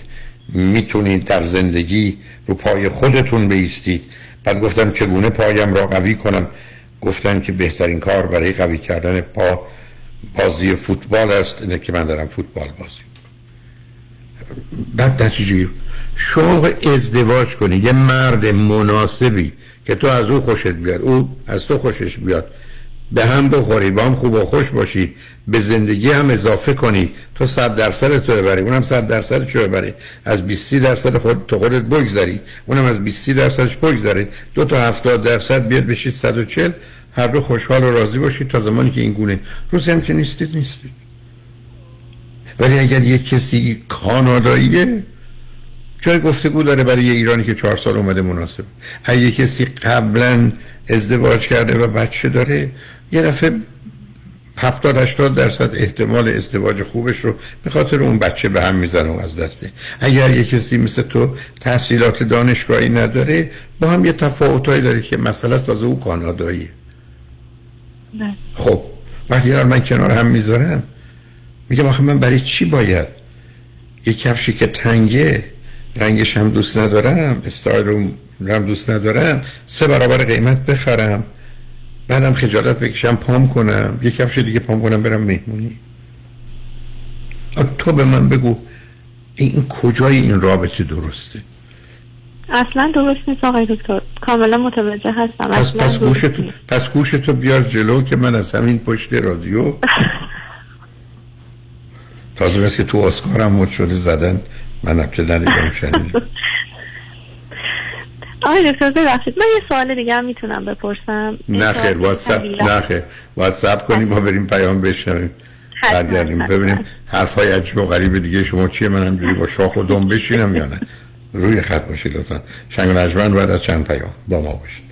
می‌تونید در زندگی رو پای خودتون بیستید. بعد گفتم چگونه پایم را قوی کنم؟ گفتن که بهترین کار برای قوی کردن پا بازی فوتبال است. اینه که من دارم فوتبال بازی بعد نتیجه شما ازدواج کنی. یه مرد مناسبی که تو از او خوشت بیاد. او از تو خوشش بیاد. به هم بخورید با هم خوب و خوش باشید به زندگی هم اضافه کنی. تو صد درصد تو ببری. اونم صد درصد چه ببری. از 20 درصد خود تو خودت بگذری. اونم از 20 درصدش بگذارید دو تا 70 درصد بیاد بشید 140 هر دو خوشحال و راضی باشید تا زمانی که این گونه روزی هم که نیستید نیستید. ولی اگر یک کسی کاناداییه جای گفتگو داره برای یه ایرانی که چهار سال اومده مناسب. اگه کسی قبلا ازدواج کرده و بچه داره یه دفعه 70 80 درصد احتمال ازدواج خوبش رو به خاطر اون بچه به هم می‌زنه و از دست میده. اگر یه کسی مثل تو تحصیلات دانشگاهی نداره با هم یه تفاوتایی داره که مسئله است تازه او کاناداییه. نه. خب وقتی من کنار هم می‌ذارم میگم آخه من برای چی باید؟ یه کفشی که تنگه رنگش هم دوست ندارم استایل هم دوست ندارم. سه برابر قیمت بخرم. بعدم خجالت بکشم پام کنم. یه کفش دیگه پام کنم برم مهمونی. تو به من بگو این, کجای این رابطه درسته؟ اصلا درست نیست آقای دکتر. کاملا متوجه هستم. پس پس گوشتو نیست. پس گوشتو بیار جلو که من از همین پشت رادیو. تازه بس که تو اسکارم مد شده زدن. من ابتدا ندیدم شنیدم آقای دکتر ببخشید. من یه سوال دیگه هم می‌تونم بپرسم. نه خیر سب نه خیر. سب کنیم ما بریم پیام بشنویم. برگردیم. ببینیم حرف های عجیب و غریب دیگه شما چیه؟ من همجوری با شاخ و دم بشینم یا نه؟ روی خط باشید لطفا. شنگ و نجمن بعد از چند پیام با ما باشید.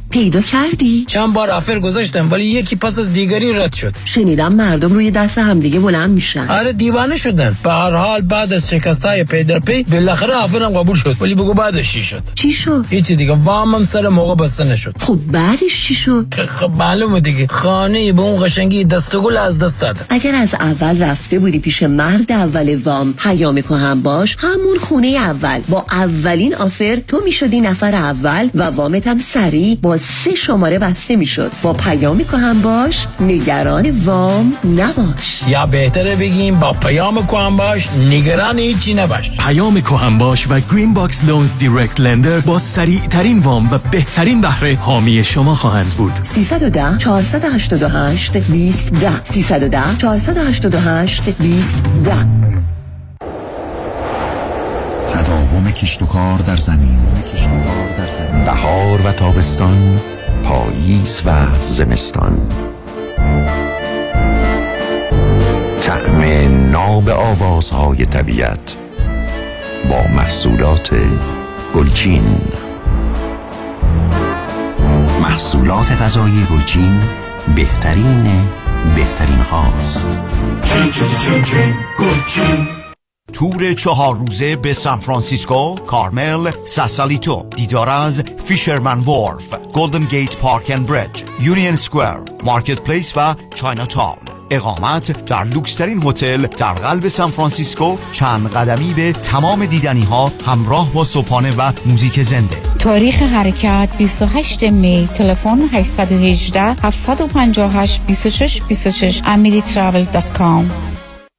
پیدا کردی؟ چند بار offer گذاشتم ولی یکی پس از دیگری رد شد. شنیدم مردم روی دست همدیگه بلند میشن. آره دیوانه شدن. به هر حال بعد از شکستای پی در پی بالاخره offer م قبول شد. ولی بگو بعدش چی شد؟ چی شد؟ هیچی دیگه. وامم سر موقع بسته نشد. خب بعدش چی شد؟ خب معلومه دیگه. خانه به اون قشنگی دسته گل از دست دادم اگر از اول رفته بودی پیش مرد اول وام پیام کهن باش همون خونه اول. با اولین offer تو می‌شدی نفر اول و وامت هم سریع با سه شماره بسته می‌شد. با پیام کهن باش نگران وام نباش. یا بهتره بگیم با پیام کهن باش نگران هیچی نباش. پیام کهن باش و Green Box Loans direct lender با سریع ترین وام و بهترین بهره حامی شما خواهند بود. 310 488 20 10 310 488 20 10 تداوم کشت و کار در زمین. بهار و تابستان پاییز و زمستان. طعم ناب آوازهای طبیعت با محصولات گلچین. محصولات غذایی گلچین بهترین بهترین هاست. چین چین چین چین گلچین. تور چهار روزه به سان فرانسیسکو، کارمل، ساسالیتو، دیدار از Fisherman Wharf، Golden Gate Park and Bridge، Union Square، Market Place و Chinatown. اقامت در لوکسترین هتل در قلب سان فرانسیسکو چند قدمی به تمام دیدنی ها همراه با صبحانه و موزیک زنده تاریخ حرکت 28 می تلفن 818 758 26 26 amelitravel.com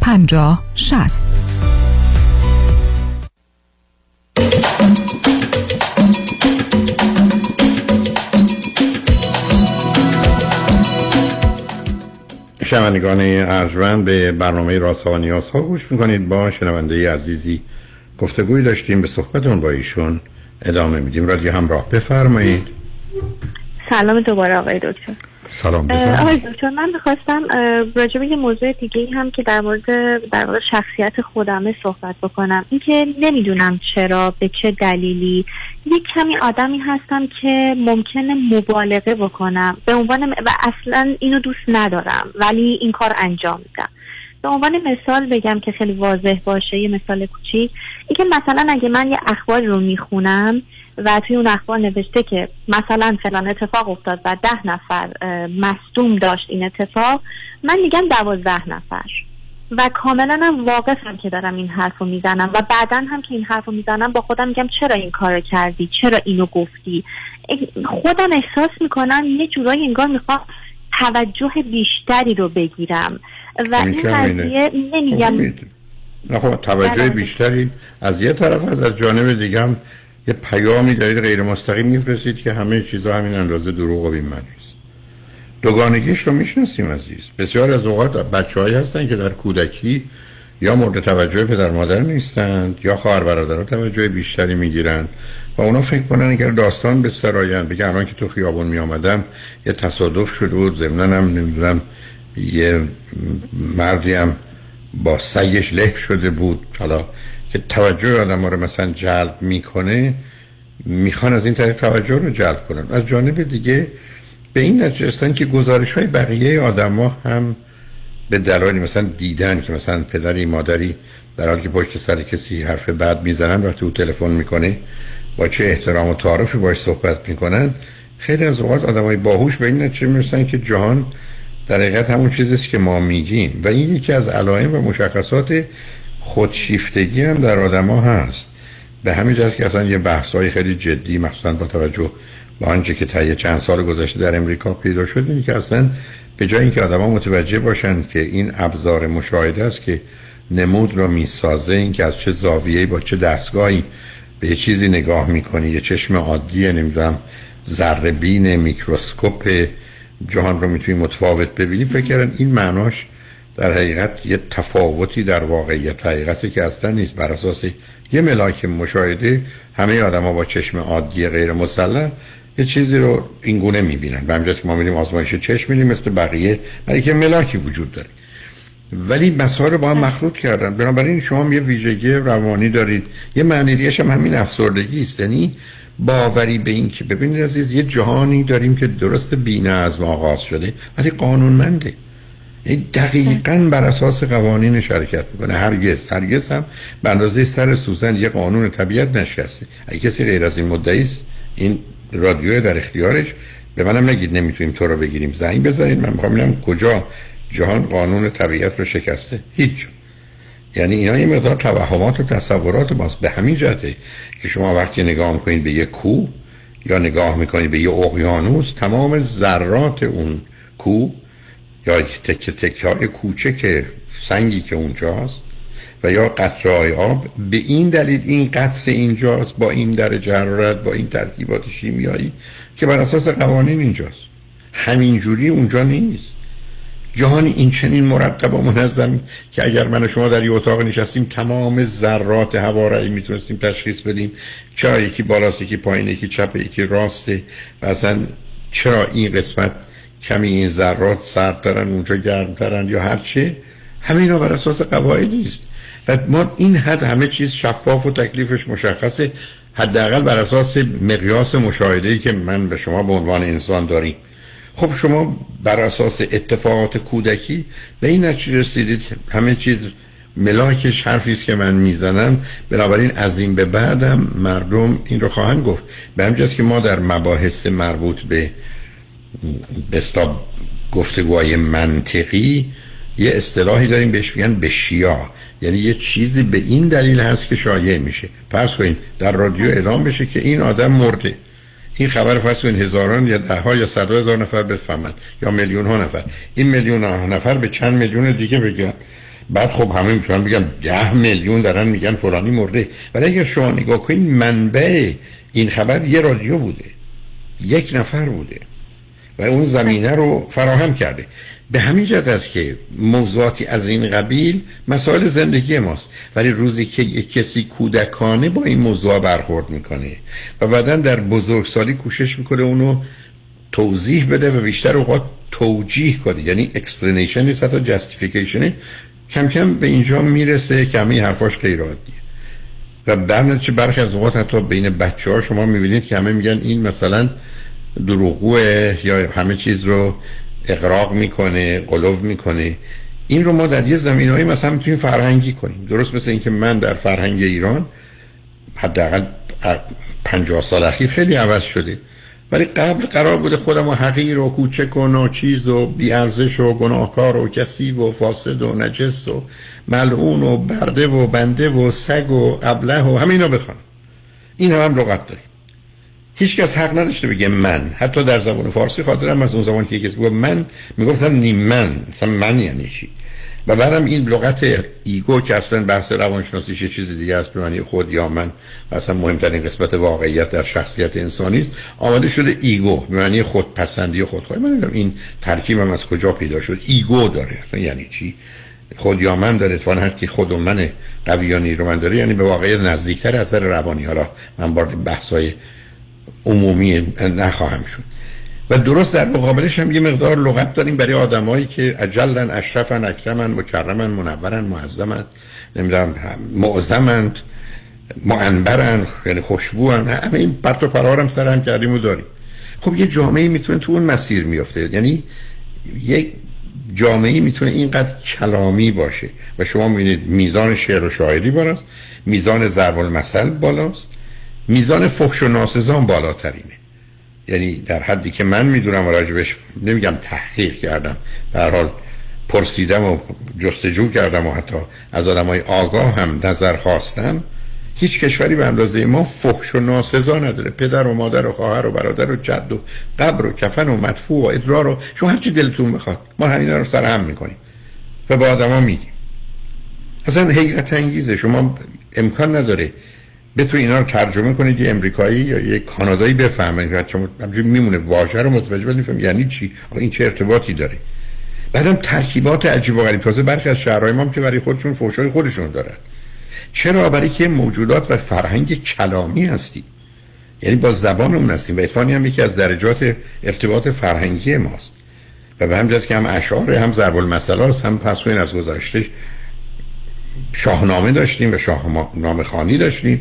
50 60 شنوندگان ارجمند به برنامه راست ها و نیاز ها گوش می‌کنید. با شنونده عزیزی گفتگوی داشتیم به صحبتون با ایشون ادامه میدیم. رادیو همراه بفرمایید. سلام دوباره آقای دکتر. سلام آقای دکتر من می‌خواستم راجع به یه موضوع دیگه هم که در مورد در واقع شخصیت خودمه صحبت بکنم. اینکه نمی‌دونم چرا به چه دلیلی. یک کمی آدمی هستم که ممکنه مبالغه بکنم. به عنوان و اصلا اینو دوست ندارم ولی این کار انجام میدم. به عنوان مثال بگم که خیلی واضح باشه یه مثال کوچیک. اینکه مثلا اگه من یه اخبار رو می‌خونم و توی اون اخبار نوشته که مثلا فلان اتفاق افتاد و ده نفر مصدوم داشت این اتفاق من میگم دوازده نفر و کاملا هم واقفم که دارم این حرف رو می‌زنم و بعدا هم که این حرف رو می‌زنم با خودم میگم چرا این کار کردی چرا اینو گفتی خودم احساس می‌کنم یه جورایی انگار می‌خوام توجه بیشتری رو بگیرم و این همیشه همینه. قضیه نمیگم نه خب توجه بله. بیشتری از یه طرف از از جانب دیگه هم یه پیامی دارید غیر مستقیم میفرستید که همه چیزا همین اندازه دروغ و بی‌معنی است. دوگانگیش رو می‌شناسیم عزیز. بسیار از اوقات بچه هستن که در کودکی یا مورد توجه پدر مادر نیستند یا خواهر برادرها توجه بیشتری می‌گیرند و اونا فکر کنن اگر داستان به سرایند بگه الان که تو خیابون می آمدم یه تصادف شده بود. ضمناً هم نمی‌دونم یه مردی هم با سگش له شده بود. حالا که توجه آدم رو مثلا جلب می‌کنه می‌خوان از این طریق توجه رو جلب کنن. از جانب دیگه به این نتیجه که گزارش های بقیه آدما هم به دلایلی مثلا دیدن که مثلا پدری مادری در حالی که پشت سر کسی حرف بد می‌زنن وقتی او تلفن می‌کنه با چه احترام و تعارفی باش صحبت می‌کنن خیلی از اوقات آدمای باهوش به این نتیجه می‌رسن که جهان در حقیقت همون چیزیست که ما میگیم. و این یکی از علائم و مشخصات خودشیفتگی هم در آدما هست. به همین جهت که اصلا یه بحث های خیلی جدی مخصوصا با توجه به آنچه که طی چند سال گذشته در امریکا پیدا شد اینه که اصلا به جای اینکه آدما متوجه باشن که این ابزار مشاهده است که نمود رو می‌سازه این که از چه زاویه‌ای با چه دستگاهی به یه چیزی نگاه می‌کنی یه چشم عادی نمی‌دونم ذره بین میکروسکوپ جهان رو می‌تونی متفاوت ببینی فکر کردن این معناش در حقیقت یه تفاوتی در واقعیت حقیقتی که اصلا نیست. بر اساس یه ملاک مشاهده همه آدما با چشم عادی غیر مسلح یه چیزی رو اینگونه می‌بینن. به همجاست که ما میریم آزمایش چشم میریم مثل بقیه برای که ملاکی وجود داره. ولی مسائل رو با هم مخلوط کردن. بنابراین شما هم یه ویژگی روانی دارید. یه معنی هم همین افسردگی است. یعنی باوری به این که ببینید عزیز یه جهانی داریم که درست بی‌نظم آغاز شده ولی قانونمنده. این دقیقا بر اساس قوانین شرکت می‌کنه. هرگز. هرگز هم به اندازه سر سوزن یه قانون طبیعت نشسته اگه کسی غیر از این مدعی این رادیو در اختیارش به منم نگید نمی‌تونیم تو رو بگیریم. زنگ بزنید. من می‌خوام ببینم کجا جهان قانون طبیعت رو شکسته. هیچ. یعنی اینا یه مقدار توهمات و تصورات ماست. به همین جهته که شما وقتی نگاه می‌کنید به یه کوه یا نگاه می‌کنید به یه اقیانوس تمام ذرات اون کوه یا تک تک های کوچک سنگی که اونجاست و یا قطره آب. به این دلیل این قطر اینجاست با این درجه حرارت با این ترکیبات شیمیایی که بر اساس قوانین اینجاست. همینجوری اونجا نیست. جهان این چنین مرتب و منظم که اگر من و شما در یه اتاق نشستیم تمام ذرات هوا را می‌تونستیم تشخیص بدیم. چرا یکی بالاست یکی پایین یکی چپ یکی راسته. و اصلا چرا این قسمت کمی این ذرات سردترن اونجا گرمترن یا هر چه همه اینا بر اساس قواعدی است. و ما این حد همه چیز شفاف و تکلیفش مشخصه حداقل بر اساس مقیاس مشاهده‌ای که من به شما به عنوان انسان داریم. خب شما بر اساس اتفاقات کودکی به این نتیجه رسیدید همه چیز ملاکش حرفی است که من می‌زنم بنابراین از این به بعدم مردم این رو خواهند گفت. به همجاست که ما در مباحث مربوط به بستا گفتگوهای منطقی یه اصطلاحی داریم بهش میگن بشیا یعنی یه چیزی به این دلیل هست که شایع میشه. پس کنین در رادیو اعلام بشه که این آدم مرده. این خبر فرض کنین هزاران یا ده ها یا صد هزار نفر بفهمن یا میلیون ها نفر. این میلیون ها نفر به چند میلیون دیگه بگن. بعد خب همه می‌تونن بگن ده میلیون دارن میگن فلانی مرده. ولی اگر شما نگاه کنین منبع این خبر یه رادیو بوده. یک نفر بوده. و اون زمینه رو فراهم کرده. به همین جهت است که موضوعاتی از این قبیل مسائل زندگی ماست. ولی روزی که یک کسی کودکانه با این موضوع برخورد می‌کنه و بعدا در بزرگسالی کوشش می‌کنه اونو توضیح بده و بیشتر اوقات توجیه کنه. یعنی explanation نیست حتی justification ه کم کم به اینجا می‌رسه که همه حرفاش غیر عادیه. و در نتیجه برخی از اوقات حتی بین بچه ها شما می‌بینید که همه میگن این مثلا دروغوه یا همه چیز رو اقراق می‌کنه قلوب می‌کنه. این رو ما در یه زمین های مثلا می‌تونیم فرهنگی کنیم. درست مثل اینکه من در فرهنگ ایران حداقل پنجاه سال اخیر خیلی عوض شده. ولی قبل قرار بوده خودم و حقیر و کوچک و ناچیز و بیارزش و گناهکار و کسی و فاسد و نجس و ملعون و برده و بنده و سگ و ابله و همه اینا بخوان این هم, هم لغت داریم هیچ کس حق نداشته بگه من. حتی در زبان فارسی خاطرم از اون زمان که کسی گفت من می‌گفتم نیم من. مثلا من یعنی چی؟ و بعدم این لغت ego که اصلا بحث روانشناسیش یه چیز دیگه است به معنی خود یا من اصلا مهمترین قسمت واقعیت در شخصیت انسانی است آمده شده ego به معنی خودپسندی و خودخواهی. من این ترکیبم از کجا پیدا شد. ego داره. یعنی چی؟ خود یا من داره اتفاقا هر کی خود و من قوی یا نیرومند داره یعنی به واقعیت نزدیکتر از روانی. حالا من وارد بحث عمومی نخواهم شد. و درست در مقابلش هم یه مقدار لغت داریم برای آدمایی که اجلن اشرفن اکرمن مکرمن منورن معظمن نمی‌دونم معظمن معنبرن یعنی خوشبوان همه این پرت و پرارم سر هم کردیم و داریم. خب یه جامعه می‌تونه تو اون مسیر میفته یعنی یک جامعه می‌تونه اینقدر کلامی باشه. و شما می‌بینید میزان شعر و شاعری بالاست میزان ضرب المثل بالاست. میزان فحش و ناسزان بالاترینه. یعنی در حدی که من می‌دونم و راجبش نمیگم تحقیق کردم. در حال پرسیدم و جستجو کردم و حتی از آدم های آگاه هم نظر خواستم. هیچ کشوری به اندازه ما فحش و ناسزا نداره. پدر و مادر و خواهر و برادر و جد و قبر و کفن و مدفوع و ادرار و شما هرچی دلتون بخواد ما همین رو سر هم می‌کنیم. و به آدما میگیم. اصلا حیرت انگیزه. شما امکان نداره بتو اینا رو ترجمه کنید یه امریکایی یا یه کانادایی بفهمه همجوری میمونه. واژه رو متوجه ولی یعنی چی؟ این چه ارتباطی داره؟ بعدم ترکیبات عجیب و غریب. تازه برخی از شهرهای ما که برای خودشون فوشای خودشون دارن. چرا؟ برای که موجودات و فرهنگ کلامی هستیم یعنی با زبانمون هستیم و اتفاقی هم یکی از درجات ارتباط فرهنگی ماست. و به همجاز که هم اشعار هم ضرب المثل هم پس از گذشته شاهنامه داشتیم و شاهنامه خانی داشتیم.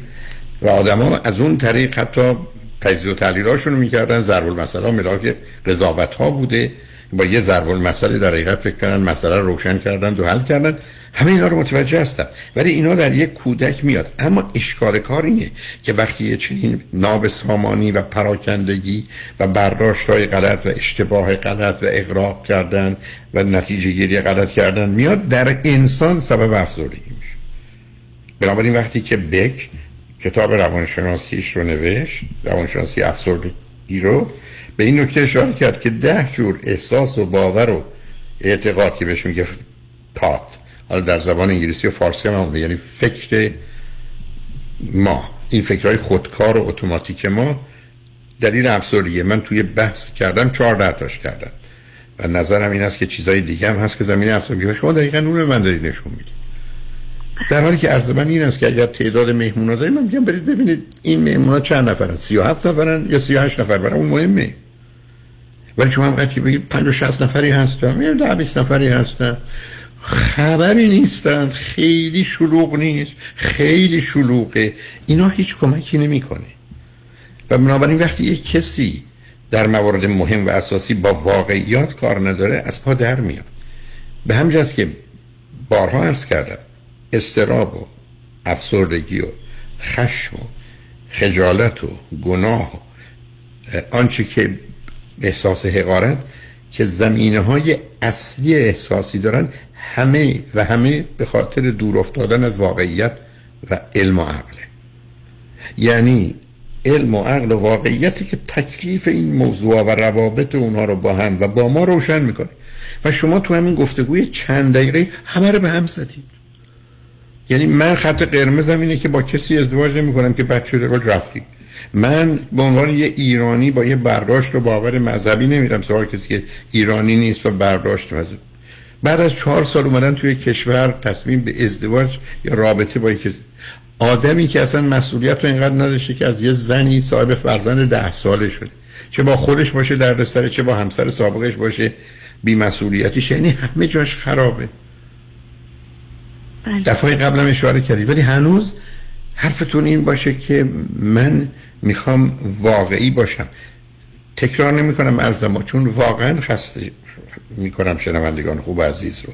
و آدما از اون طریق حتی تجزیه و تحلیلاشون رو می‌کردن. ضرب المثل ملاک قضاوت ها بوده. با یه ضرب المثل در حقیقت فکر کردن مسئله رو روشن کردن و حل کردن. همه اینا رو متوجه هستم ولی اینا در یک کودک میاد. اما اشکال کار اینه که وقتی یه چنین ناب سامانی و پراکندگی و برداشت های غلط و اشتباه غلط و اقراق کردن و نتیجه گیری غلط کردن میاد در انسان سبب افسردگی میشه. بنابراین وقتی که بک کتاب روانشناسیش رو نوشت روانشناسی افسردگی رو به این نکته اشاره کرد که ده جور احساس و باور و اعتقاد که بهش میگه تات. حالا در زبان انگلیسی و فارسی هم یعنی فکر ما. این فکرهای خودکار و اتوماتیک ما دلیل افسردگی. من توی بحث کردم چهار تاش کردم. و نظرم این است که چیزای دیگه هم هست که زمین افسردگی. شما دقیقا اون من دارید نشون می‌دید. در حالی که عرض من این است که اگر تعداد مهمونا داریم من میگم برید ببینید این مهمونا چند نفرن؟ 37 نفرن یا 38 نفر؟ برای اون مهمه. ولی شما هم که بگید 50 60 نفری هستن. یا 10 20 نفری هستن. خبری نیستن. خیلی شلوغ نیست. خیلی شلوغه. اینا هیچ کمکی نمی‌کنه. و بنابراین وقتی یک کسی در موارد مهم و اساسی با واقعیات کار نداره از پا در میاد. به همین که بارها عرض کردم. استراب و افسردگی و خشم و خجالت و گناه و آنچه که احساس حقارت که زمینه های اصلی احساسی دارن همه و همه به خاطر دور افتادن از واقعیت و علم و عقله یعنی علم و عقل و واقعیتی که تکلیف این موضوع و روابط اونها رو با هم و با ما روشن می‌کنه. و شما تو همین گفتگوی چند دقیقه همه رو به هم زدید. یعنی من خط قرمزم اینه که با کسی ازدواج نمی کنم که بچه رو رفتی من به عنوان یه ایرانی با یه برداشت و باور مذهبی نمیرم سوال کسی که ایرانی نیست و برداشت مذهبی بعد از چهار سال اومدن توی کشور تصمیم به ازدواج یا رابطه با کسی. آدمی که اصلا مسئولیت رو اینقدر نداشته که از یه زنی صاحب فرزند ده ساله شده. چه با خودش باشه در چه با همسر سابقش باشه بی مسئولیتیش یعنی همه جاش خرابه. دفعه قبلم اشاره کردی. ولی هنوز حرفتون این باشه که من می‌خوام واقعی باشم. تکرار نمی کنم ارزم چون واقعا خسته می‌کنم شنوندگان خوب عزیز رو.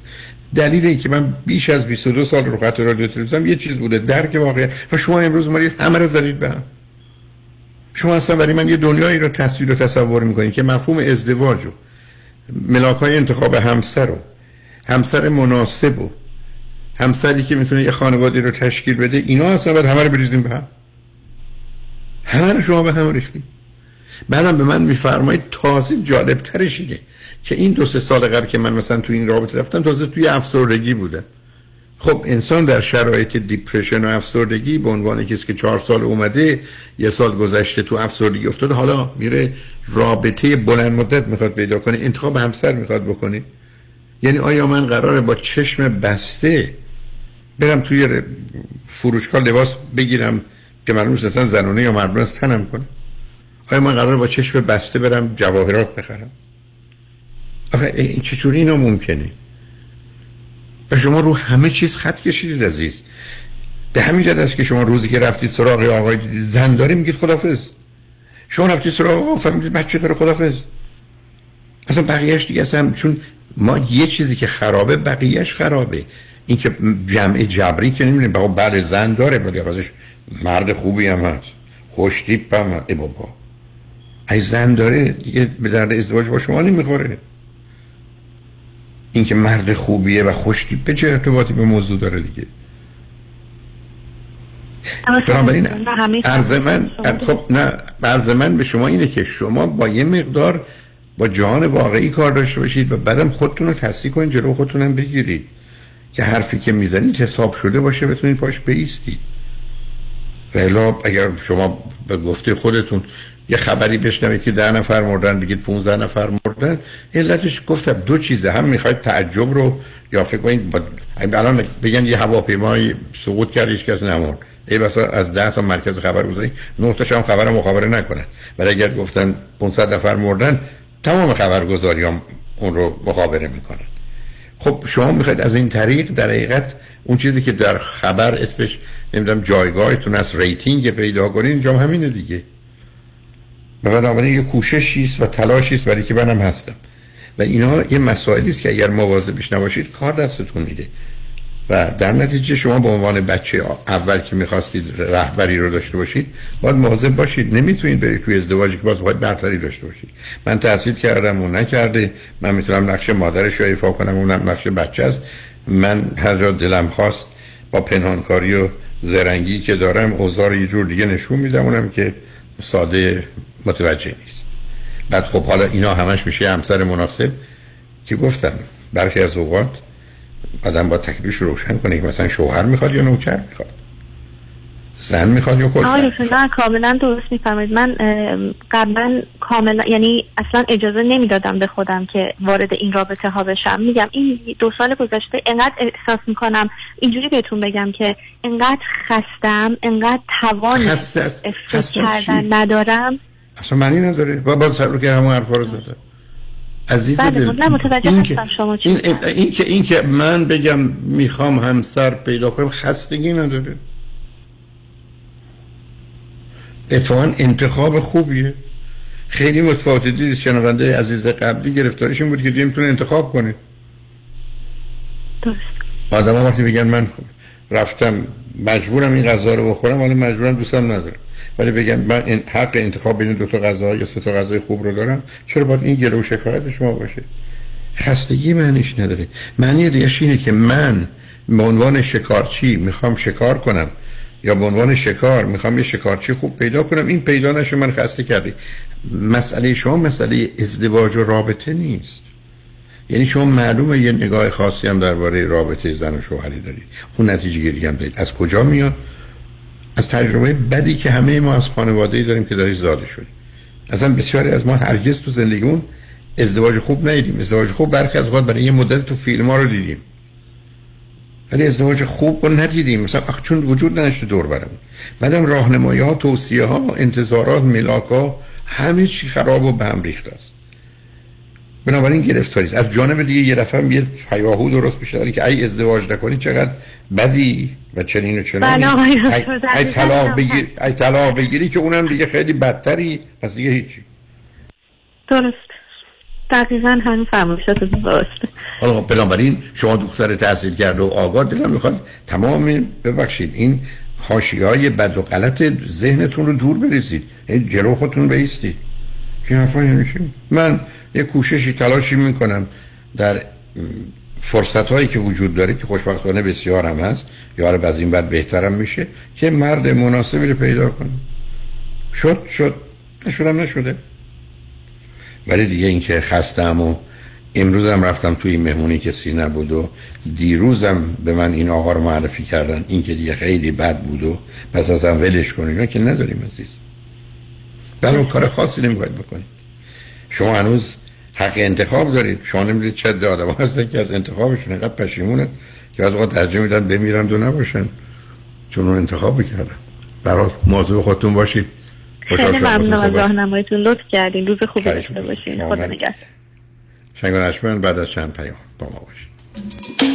دلیل که من بیش از 22 سال رو خط رادیو تلویزیون یه چیز بوده درک واقعی. و شما امروز مارید همه رو زدید به هم. شما اصلا برای من یه دنیایی رو تصویر و تصور می‌کنید که مفهوم ازدواج و ملاک های انتخاب همسر و همسر مناسب و همسری که می‌تونه یه خانواده رو تشکیل بده اینا اصلا باید همه رو بریزیم به هم. همه رو شما به هم ریختیم. بعدم به من میفرمایید تازه جالب ترش اینه که این دو سه سال قبل که من مثلا تو این رابطه رفتم تازه توی افسردگی بوده. خب انسان در شرایط دیپرشن و افسردگی به عنوان کسی که چهار سال اومده یه سال گذشته تو افسردگی افتاده حالا میره رابطه بلند مدت می‌خواد پیدا کنه انتخاب همسر می‌خواد بکنه. یعنی آیا من قراره با چشم بسته برم توی فروشگاه لباس بگیرم که معلوم اصلا زنونه یا مردون از تنم کنه آیا من قراره با چشم بسته برم جواهرات بخرم؟ آخه این چجوری اینا ممکنه؟ و شما رو همه چیز خط کشیدید عزیز. به همین جد است که شما روزی که رفتید سراغ آقای زن داره میگید خدافز شما رفتید سراغ آقا فهمیدید بچه داره خدافز اصلا بقیهش دیگه اصلا چون ما یه چیزی که خرابه بقیهش خرابه. این که جمع جبری که نمی‌دونیم بابا بله زن داره ولی ازش مرد خوبی هم هست. خوشتیپ هم هست. ای بابا. ای زن داره دیگه به درد ازدواج با شما نمی‌خوره. این که مرد خوبیه و خوشتیپه چه ارتباطی به موضوع داره دیگه؟ بنابراین عرض من خب نه عرض من به شما اینه که شما با یه مقدار با جهان واقعی کار داشته باشید و بعدم خودتون رو تصدیق کنید جلو خودتون هم بگیرید. که حرفی که می‌زنید حساب شده باشه بتونید پاش بیستید و اگر شما به گفته خودتون یه خبری بشنوید که ده نفر مردن بگید 15 نفر مردن علتش گفتم دو چیزه. هم می‌خواید تعجب رو یا فکر کنید با... الان بگن یه هواپیمای سقوط کرد هیچ کس نمرد. ای بسا از ده تا مرکز خبرگزاری نه تاش هم خبر مخابره نکنن. ولی اگر گفتن 500 نفر مردن تمام خبرگزاری هم اون رو مخابره می‌کنن. خب شما می‌خواید از این طریق در حقیقت اون چیزی که در خبر اسمش نمی‌دونم جایگاهتون از rating پیدا کنین اینجا همینه دیگه. بنابراین یه کوششی است و تلاشی است برای که منم هستم. و اینا یه مسائلی است که اگر مواظبش نباشید کار دستتون میده. و در نتیجه شما به عنوان بچه اول که می‌خواستید رهبری رو داشته باشید باید مواظب باشید. نمی‌تونید برید توی ازدواجی که باز باید برتری داشته باشید. من تحصیل کردم اون نکرده. من می‌تونم نقش مادرش رو ایفا کنم اونم نقش بچه است. من هر جا دلم خواست با پنهانکاری و زرنگی که دارم اوزار یه جور دیگه نشون میدم اونم که ساده متوجه نیست. بعد خب حالا اینا همش میشه همسر مناسب که گفتم برخی از اوقات آدم با تکلیفش روشن کنه که مثلا شوهر می‌خواد یا نوکر می‌خواد. زن می‌خواد یا آره نه کاملا درست میفرمایید. من قبلا کاملا یعنی اصلا اجازه نمی‌دادم به خودم که وارد این رابطه ها بشم. میگم این دو سال گذشته انقدر احساس می‌کنم اینجوری بهتون بگم که انقدر خستم انقدر توان فکر کردن ندارم. اصلا معنی نداره. با باز رو که همون حرفا رو زده عزیز بله نه متوجه این هستم شما چی این, این که این که من بگم می‌خوام همسر پیدا کنم خستگی نداره. اتفاقا انتخاب خوبیه. خیلی متفاوت دید شنونده عزیز قبلی گرفتارش این بود که دیگه می‌تونه انتخاب کنه. درست. آدم وقتی میگن من خوب رفتم مجبورم این غذا رو بخورم ولی مجبورم دوستم ندارم. ولی بگم من این حق انتخاب بین دو تا غذا یا سه تا غذای خوب رو دارم چرا باید این گلو و شکایت شما باشه؟ خستگی معنیش نداره. معنی دیگه اینه که من به عنوان شکارچی می‌خوام شکار کنم یا به عنوان شکار می‌خوام یه شکارچی خوب پیدا کنم این پیدا نشه من خسته کردی. مسئله شما مسئله ازدواج و رابطه نیست. یعنی شما معلومه یه نگاه خاصی هم درباره رابطه زن و شوهری دارید. اون نتیجه گیری هم دارید. از کجا میاد؟ از تجربه بدی که همه ما از خانواده داریم که دارید زاده شدیم. اصلا بسیاری از ما هرگز تو زندگیمون ازدواج خوب ندیدیم. ازدواج خوب برخی از برای یه مدت تو فیلم ها رو دیدیم. ولی ازدواج خوب رو ندیدیم. مثلا چون وجود نداشته دور برمون. بعدم راهنمایی ها توصیه ها انتظارات ملاک ها همه چی خراب و به هم ریخته است. بنابراین گرفتاری از جانب دیگه یه دفعه یه پیاهو درست بشه که ای ازدواج نکنی چقدر بدی و چنین و چنانی. ای, ای طلاق بگیر ای طلاق بگیری که اونم دیگه خیلی بدتری. پس دیگه هیچی. درست. دقیقا هم فرمایشات درست. حالا بنابراین شما دختر تحصیل کرده و آگاه دلم می‌خواد تمام ببخشید این حاشی های بد و غلط ذهنتون رو دور بریزید. این جلو خودتون بیستید. که حرفا یعنی من یه کوششی تلاشی می‌کنم در فرصت هایی که وجود داره که خوشبختانه بسیار هم هست یار از این بعد بهترم میشه که مرد مناسبی رو پیدا کنم. شد شد. نشدم نشده. ولی دیگه اینکه خستم و امروزم رفتم توی مهمونی کسی نبود و دیروزم به من این آقا رو معرفی کردن این که دیگه خیلی بد بود و پس از هم ولش کنیم که نداریم عزیز. بله کار خاصی نمی‌خواید بکنید. شما هنوز حق انتخاب دارید. شما نمی‌دید چه آدم هستن که از انتخابشون اینقدر پشیمونه که از اوقات ترجیح میدن بمیرن دو نباشن. چون اون انتخاب کردن برای موضوع خودتون باشید. خیلی ممنون. از راهنماییتون لطف کردین. روز خوبی داشته باشین. خدا نگهدار. شنوندگان بعد از چند پیام با ما باشید.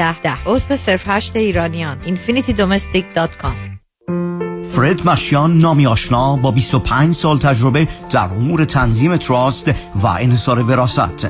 ده ده. عضو صرف هشت ایرانیان. infinitydomestic.com فرد مشیان نامی آشنا با 25 سال تجربه در امور تنظیم تراست و انحصار وراست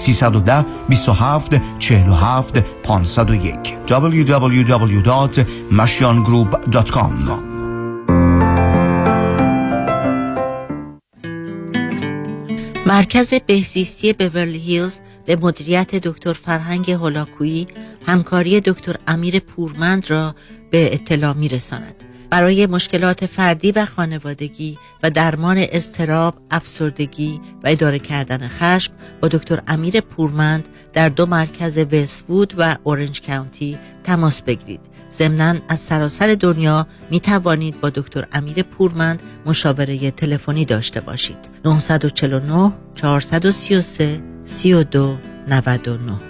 310 27 47 501 www.mashiangroup.com مرکز بهزیستی بورلی هیلز به مدیریت دکتر فرهنگ هولاکویی همکاری دکتر امیر پورمند را به اطلاع می رساند. برای مشکلات فردی و خانوادگی و درمان استراب، افسردگی و اداره کردن خشم با دکتر امیر پورمند در دو مرکز وستوود و اورنج کاونتی تماس بگیرید. ضمنا از سراسر دنیا می توانید با دکتر امیر پورمند مشاوره تلفنی داشته باشید. 949 433 32 99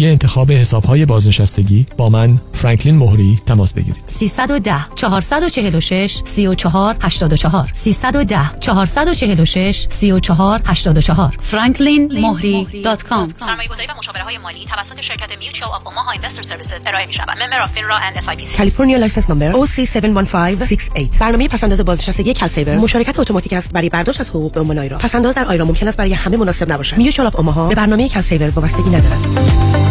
انتخاب حسابهای بازنشستگی با من فرانکلین مهری تماس بگیرید. 310 446 34 84 310 446 34 84 franklinmohri.com سرمایه‌گذاری و مشاوره های مالی توسط شرکت of Omaha Investor Services ارائه می شود. member of FINRA and SIPC. California license number OC71568 برنامه پس‌انداز بازنشستگی CalSaver مشارکت اتوماتیک است برای برداشت از حقوق به عنوان IRA پس‌انداز در IRA ممکن است برای همه مناسب نباشد. of Omaha به برنامه CalSaver وابستگی ندارد.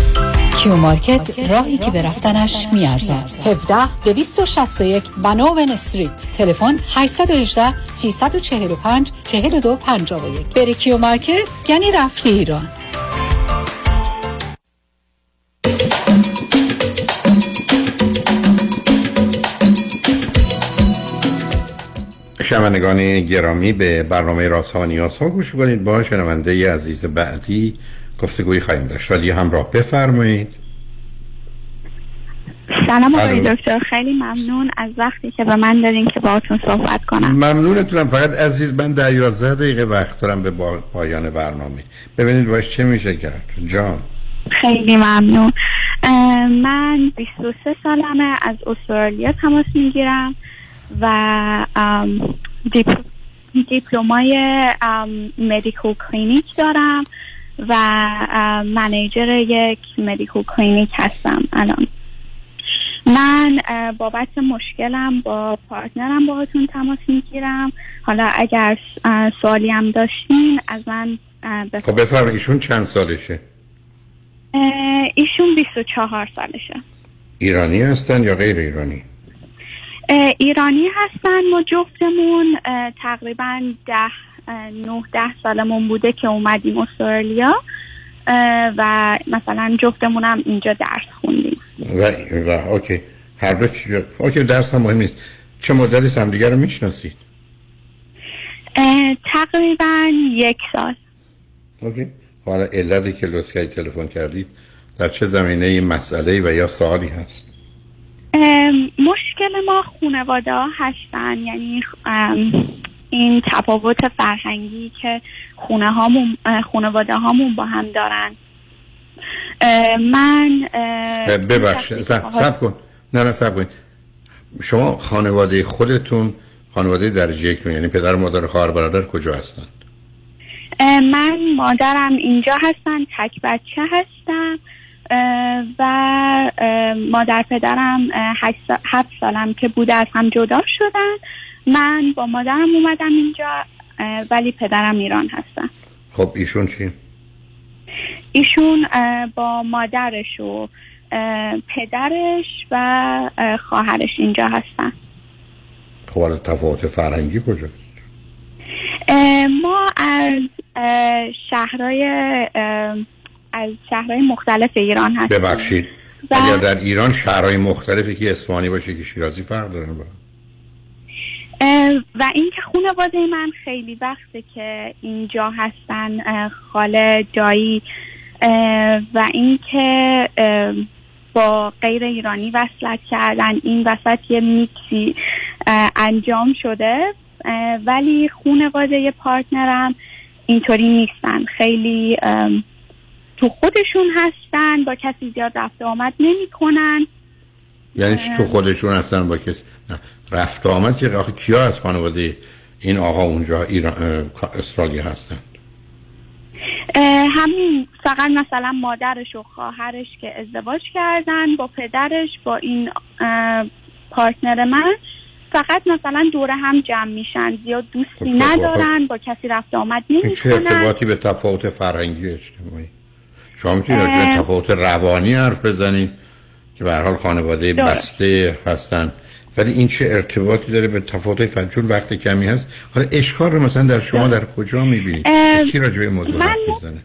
Q Market راهی که به رفتنش میارزد. 17 261 Vanowen Street. تلفن 818 345 4251 بری Q Market یعنی رفتی ایران. شنوندگان گرامی به برنامه رازها و نیازها گوش کنید با شنونده عزیز بعدی گفتگوی خواهیم داشت. شادی همراه بفرمایید. سلام آقای دکتر. خیلی ممنون از وقتی که به من دارین که باهاتون صحبت کنم. ممنونتونم. فقط عزیز من در 11 دقیقه وقت دارم به پایان برنامه. ببینید باش چه میشه کرد. جان. خیلی ممنون. من 23 سالمه از استرالیا تماس می‌گیرم و diploma ی medical clinic دارم. و manager یک medical clinic هستم الان. من بابت مشکلم با partner م باهاتون تماس می‌گیرم. حالا اگر سوالی هم داشتین از من. خب بفرمایید ایشون چند سالشه؟ ایشون 24 سالشه. ایرانی هستن یا غیر ایرانی؟ ایرانی هستن ما جفتمون تقریبا ده اه، نه ده سالمون بوده که اومدیم استرالیا و مثلا جفتمون هم اینجا درس خوندیم. و, و okay. هر دو چی okay درس هم مهم نیست. چه مدتی هم دیگر رو می‌شناسید؟ تقریبا یک سال. okay. حالا علتی که لطف کردید تلفن کردید در چه زمینه این مسئله و یا سوالی هست؟ مشکل ما خانواده هستن. یعنی این تفاوت فرهنگی که خونه هامون خانواده هامون با هم دارن. اه، من اه، ببخش سب, کن. نه نه سب کن. شما خانواده خودتون خانواده درجه یک یعنی پدر مادر خواهر برادر کجا هستن؟ من مادرم اینجا هستن تک بچه هستم اه، و اه، مادر پدرم هفت سالم که بوده از هم جدا شدن. من با مادرم اومدم اینجا ولی پدرم ایران هستن. خب ایشون چی؟ ایشون با مادرش و پدرش و اه، خواهرش اینجا هستن. خب تفاوت فرهنگی کجاست؟ ما از شهرهای از شهرهای مختلف ایران هستیم. ببخشید. و- اگر در ایران شهرهای مختلفی که اصفهانی باشه که شیرازی فرق دارن با و اینکه خانواده من خیلی وقته که اینجا هستن خاله دایی و اینکه با غیر ایرانی وصلت کردن این وسط یه میکسی انجام شده ولی خونواده پارتنرم اینطوری نیستن. خیلی تو خودشون هستن با کسی زیاد رفت آمد نمی‌کنن. یعنی چی تو خودشون هستن با کسی. نه. رفت آمد که آخه کیا از خانواده این آقا اونجا ایران استرالیا هستن؟ همین. فقط مثلا مادرش و خواهرش که ازدواج کردن با پدرش با این پارتنر من. فقط مثلا دوره هم جمع میشن. زیاد دوستی خب، خب، ندارن با کسی رفت آمد این چه نمی‌کنن. ارتباطی به تفاوت فرهنگی اجتماعی؟ شما می‌تونید. تفاوت روانی حرف بزنید که به حال خانواده درست. بسته هستن. ولی این چه ارتباطی داره به تفاوت چون وقت کمی هست. حالا اشکال رو مثلا در شما در کجا می‌بینید؟ کی راجع به موضوع من- بزنه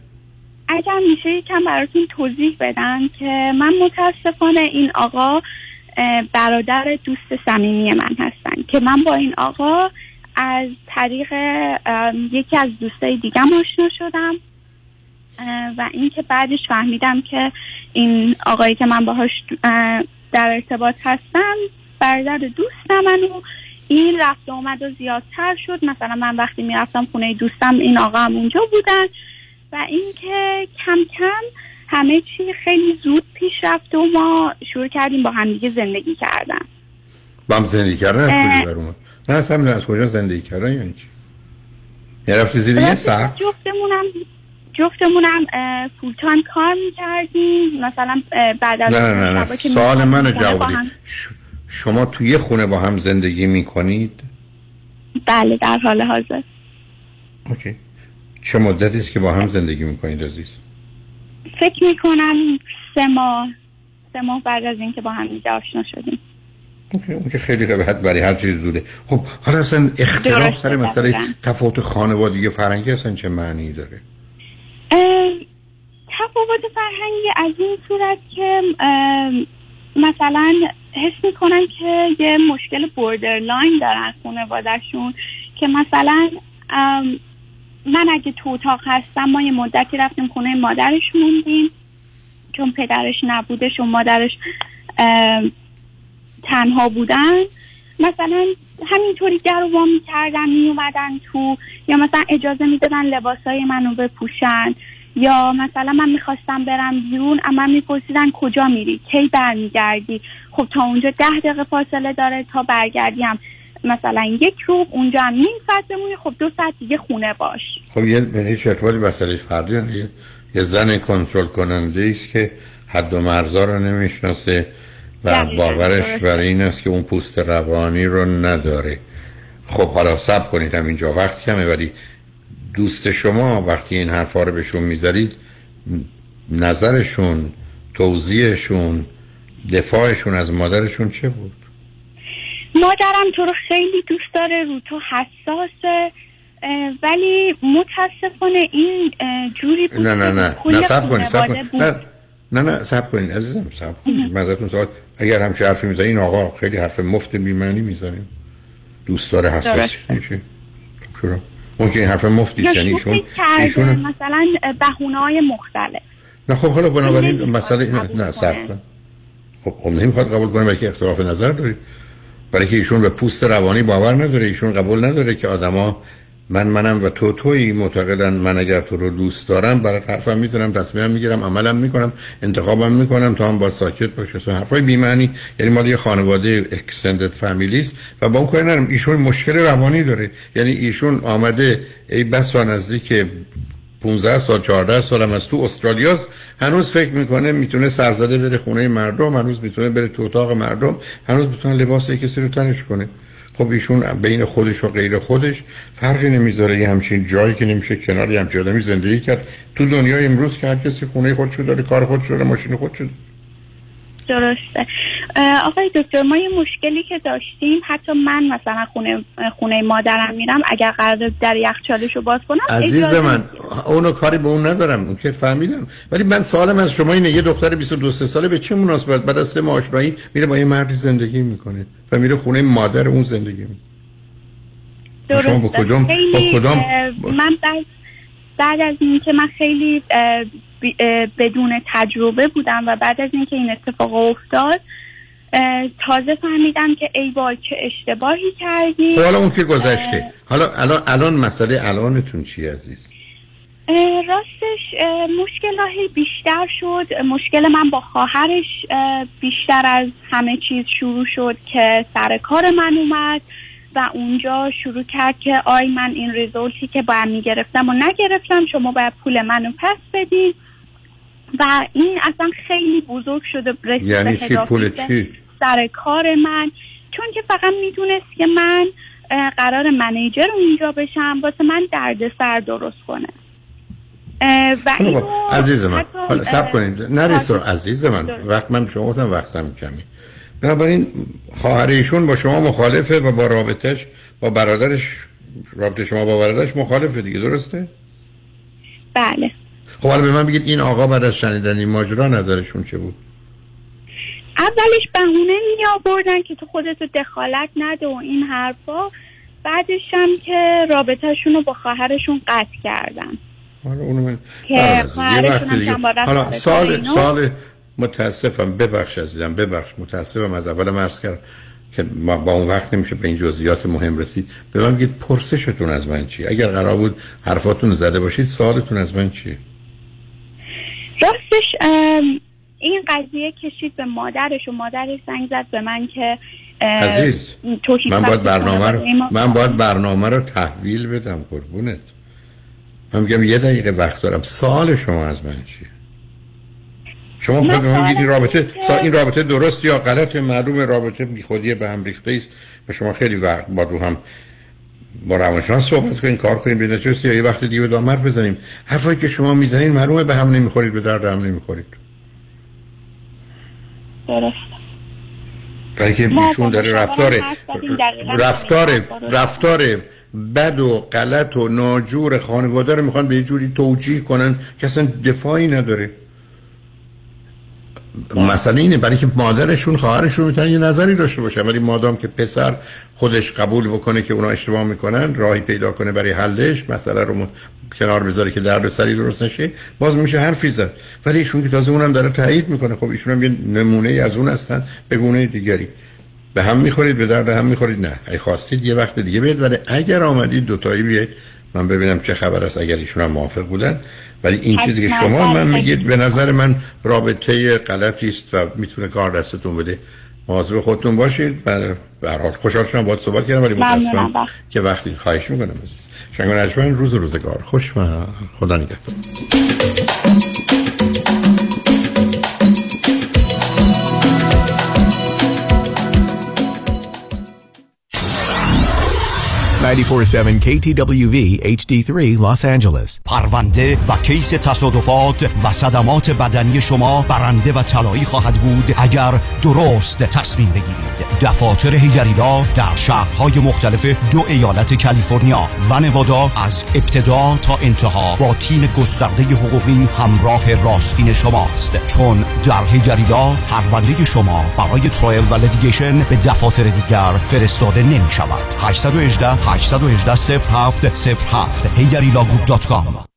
اگر میشه یکم براتون توضیح بدم که من متاسفانه این آقا برادر دوست صمیمی من هستن که من با این آقا از طریق یکی از دوستای دیگم آشنا شدم. و اینکه بعدش فهمیدم که این آقایی که من باهاش اه، در ارتباط هستم برادر دوست من و این رفت آمد و زیادتر شد. مثلا من وقتی می‌رفتم خونه دوستم این آقا هم اونجا بودن و اینکه کم کم همه چی خیلی زود پیش رفت و ما شروع کردیم با همدیگه زندگی کردن. با هم زندگی کردن از. کجا در اومد؟ نه اصلا از کجا زندگی کردن؟ یعنی چی؟ یعنی رفتی زیر یه سقف؟ جفتمونم جفتمونم فول تایم کار می‌کردیم. مثلا بعد از نه نه نه, نه. سوال من جواب. هم- شما توی یه خونه با هم زندگی می‌کنید؟ بله در حال حاضر. okay. چه مدتی است که با هم زندگی می‌کنید عزیز؟ فکر می‌کنم سه ماه. سه ماه بعد از اینکه با هم آشنا شدیم. اون که خیلی قبل برای هر چیز زوده. خب حالا اصلا اختلاف سر مسئله دقیقاً. تفاوت خانوادگی فرهنگی اصلا چه معنی داره؟ تفاوت فرهنگی از این صورت که مثلا حس می‌کنن که یه مشکل borderline دارن خانوادهشون که مثلا من اگه تو اتاق هستم ما یه مدتی رفتیم خونه مادرش موندیم چون پدرش نبودش و مادرش تنها بودن. مثلا همینطوری در و وا می‌کردن میومدن تو یا مثلا اجازه می‌دادن لباسای منو بپوشن یا مثلا من می‌خواستم برم بیرون اما میپرسیدن کجا میری؟ کی برمیگردی؟ خب تا اونجا ده دقیقه فاصله داره تا برگردیم مثلا یک روب اونجا هم نیم ساعت بمونی خب دو ساعت دیگه خونه باش. خب یه به هیچ ارتباطی مسئله فردی. یه, یه زن کنترل کننده است که حد و مرزا رو نمی‌شناسه و باورش درسته. بر این است که اون پوست روانی رو نداره. خب حالا سب کنید هم اینجا وقت کمه ولی دوست شما وقتی این حرفا رو بهشون می‌ذارید نظرشون توضیحشون دفاعشون از مادرشون چه بود؟ مادرم تو رو خیلی دوست داره رو تو حساسه ولی متاسفانه این جوری بود نه نه نه نه سب کنید سب کنید. نه نه نه سب کنید عزیزم سب کنید. من ازتون سوال اگر همچه حرفی می‌زنی این آقا خیلی حرف مفت بیمعنی می‌زنه دوست داره حساسی درسته. میشه خب چرا ممکن این حرف مفتی. یعنی ایشون ایشون مثلا بهونه های مختلف. نه خب حالا بنابراین نمی‌خواد مسئله نه, قبول نه سب کنه. کن. خب خب نمی‌خواد قبول کنه برای که اختلاف نظر دارید برای که ایشون به پوست روانی باور نداره ایشون قبول نداره که آدما من منم و تو تویی معتقدن من اگر تو رو دوست دارم برای حرفم می‌زنم تصمیمم می‌گیرم عملم می‌کنم انتخابم می‌کنم تا هم با ساکت باشه اصلا حرفای بی معنی یعنی ما یه خانواده اکستندد فامیلی است و با اون کاری ندارم. ایشون مشکل روانی داره. یعنی ایشون آمده ای بسا نزدیک 15 سال 14 سال هم از تو استرالیاست هنوز فکر می‌کنه می‌تونه سرزده بره خونه مردم هنوز می‌تونه بره تو اتاق مردم هنوز می‌تونه لباس کسی رو تنش کنه. خب ایشون بین خودش و غیر خودش فرقی نمی‌ذاره. یه همچین جایی که نمیشه کنار یه همچین آدمی زندگی کرد. تو دنیای امروز که هر کسی خونه خودشو داره کار خودشو داره ماشین خودشو داره. درسته. آقای دکتر ما یه مشکلی که داشتیم حتی من مثلا خونه خونه مادرم میرم اگر قرار در یخچالش رو باز کنم عزیز من اونو کاری به اون ندارم اون که فهمیدم. ولی من سوالم از شما اینه یه دختر 22 سه ساله به چه مناسبت؟ بعد از سه ماه آشنایی میره با یه مردی زندگی می‌کنه و میره خونه مادر اون زندگی می‌کنه شما با. کدام با کدام من بعد بعد از اینکه من خیلی بدون تجربه بودم و بعد از اینکه این اتفاق افتاد تازه فهمیدم که ای وای چه اشتباهی کردی. خب حالا اون که گذشته. حالا الان الان مسئله الانتون چی عزیز؟ اه، راستش اه، مشکل بیشتر شد. مشکل من با خواهرش اه، بیشتر از همه چیز شروع شد که سر کار من اومد و اونجا شروع کرد که آی من این ریزولتی که باید می‌گرفتم و نگرفتم شما باید پول منو پس بدین. و این اصلا خیلی بزرگ شده رسید یعنی چی؟ پول چی؟ سر کار من. چون که فقط می‌دونست که من قرار منیجر اونجا بشم واسه من دردسر درست کنه. و خب اینو عزیز من حالا سب اه، کنید. نریسور عزیز من وقت من شما گفتم وقتم کمی. بنابراین خواهر ایشون با شما مخالفه و با رابطش با برادرش رابطه شما با برادرش مخالفه دیگه درسته؟ بله. خب حالا به من بگید این آقا بعد از شنیدن این ماجرا نظرشون چه بود؟ اولش بهونه می آوردن که تو خودتو دخالت نده و این حرفا. بعدش هم که رابطهشون رو با خواهرشون قطع کردن. حالا اونو من که خواهرشون رفت حالا سال. سال متاسفم ببخش عزیزم ببخش متاسفم از اول مرز کرد که ما با اون وقت نمیشه به این جزئیات مهم رسید. به من بگید پرسشتون از من چی اگر قرار بود حرفاتون زده باشید سوالتون از من چیه؟ راستش این قضیه کشید به مادرش و مادرش زنگ زد به من که عزیز من باید برنامه رو من باید برنامه رو تحویل بدم قربونت. من میگم یه دقیقه وقت دارم. سوال شما از من چیه؟ شما به من این رابطه سا- این رابطه درست یا غلط معلوم رابطه بیخودی به هم ریخته است. و شما خیلی وقت با رو هم با روانشناس صحبت کنین کار کنین نتیجه یا یه وقت دیگه به دامر بزنیم. حرفایی که شما می‌زنین معلومه به هم نمی‌خورید به درد هم نمی‌خورید. درست. برای که ایشون داره رفتار رفتار رفتار بد و غلط و ناجور خانواده رو می‌خوان به یه جوری توجیه کنن که اصلا دفاعی نداره. مسئله اینه برای که مادرشون خواهرشون می‌تونن یه نظری داشته باشن. ولی مادام که پسر خودش قبول بکنه که اونا اشتباه می‌کنن راهی پیدا کنه برای حلش مسئله رو م- کنار بذاره که درد سری درست نشه باز میشه حرفی زد. ولی ایشون که تازه اونم داره تایید می‌کنه. خب ایشون هم یه نمونه از اون هستن به گونه دیگری. به هم می‌خورید به درد هم می‌خورید؟ نه. اگه خواستید یه وقت دیگه بیاید. ولی اگر آمدید دوتایی بیاید. من ببینم چه خبر است اگر ایشون هم موافق بودن. ولی این چیزی که. شما من میگید به نظر من رابطه غلطی است و می‌تونه کار دستتون بده مواظب خودتون باشید و به هر حال خوشحال شدم باهات صحبت کردم ولی. متاسفم که وقتی خواهش می‌کنم عزیز شنگ روز روزگار خوش و خدا نگهدار 947 KTWV HD3 Los Angeles. پرونده و کیس تصادفات و صدمات بدنی شما برنده و طلایی خواهد بود اگر درست تصمیم بگیرید. دفاتر هیگریلا در شهرهای مختلف دو ایالت کالیفرنیا و نوادا از ابتدا تا انتها با تیم گسترده حقوقی همراه راستین شماست. چون در هیگریلا پرونده شما برای trial و litigation به دفاتر دیگر فرستاده نمی شود 818 818 07 07 هیگریلاگروپ.com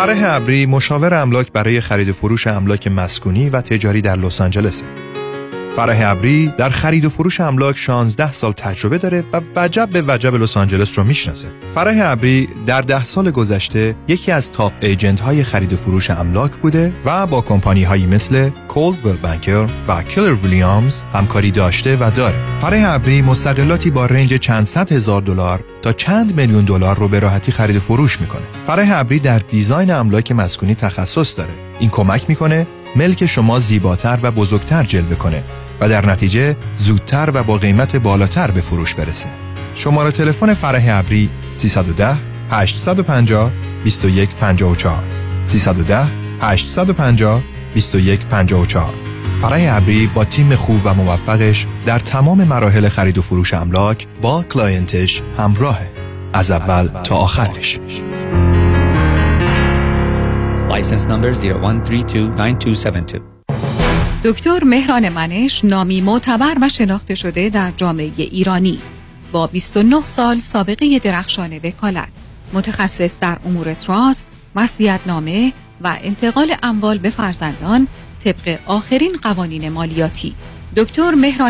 فرح ابری مشاور املاک برای خرید و فروش املاک مسکونی و تجاری در لس آنجلس. فرح ابری در خرید و فروش املاک 16 سال تجربه داره و وجب به وجب لس آنجلس رو می‌شناسه. فرح ابری در ده سال گذشته یکی از top agent های خرید و فروش املاک بوده و با کمپانی هایی مثل Coldwell Banker و Keller Williams همکاری داشته و داره. فرح ابری مستقلاتی با range چند صد هزار دلار تا چند میلیون دلار رو به راحتی خرید و فروش می‌کنه. فرح ابری در design املاک مسکونی تخصص داره. این کمک می‌کنه ملک شما زیباتر و بزرگتر جلوه کنه و در نتیجه زودتر و با قیمت بالاتر به فروش برسه. شماره تلفن فرح ابری 310 850 2154 310 850 2154 فرح ابری با تیم خوب و موفقش در تمام مراحل خرید و فروش املاک با client ش همراهه. از اول تا آخرش. License number 01329272 دکتر مهران منش نامی معتبر و شناخته شده در جامعه ایرانی. با 29 سال سابقه درخشان وکالت. متخصص در امور تراست، نامه و انتقال اموال به فرزندان طبق آخرین قوانین مالیاتی. دکتر مهران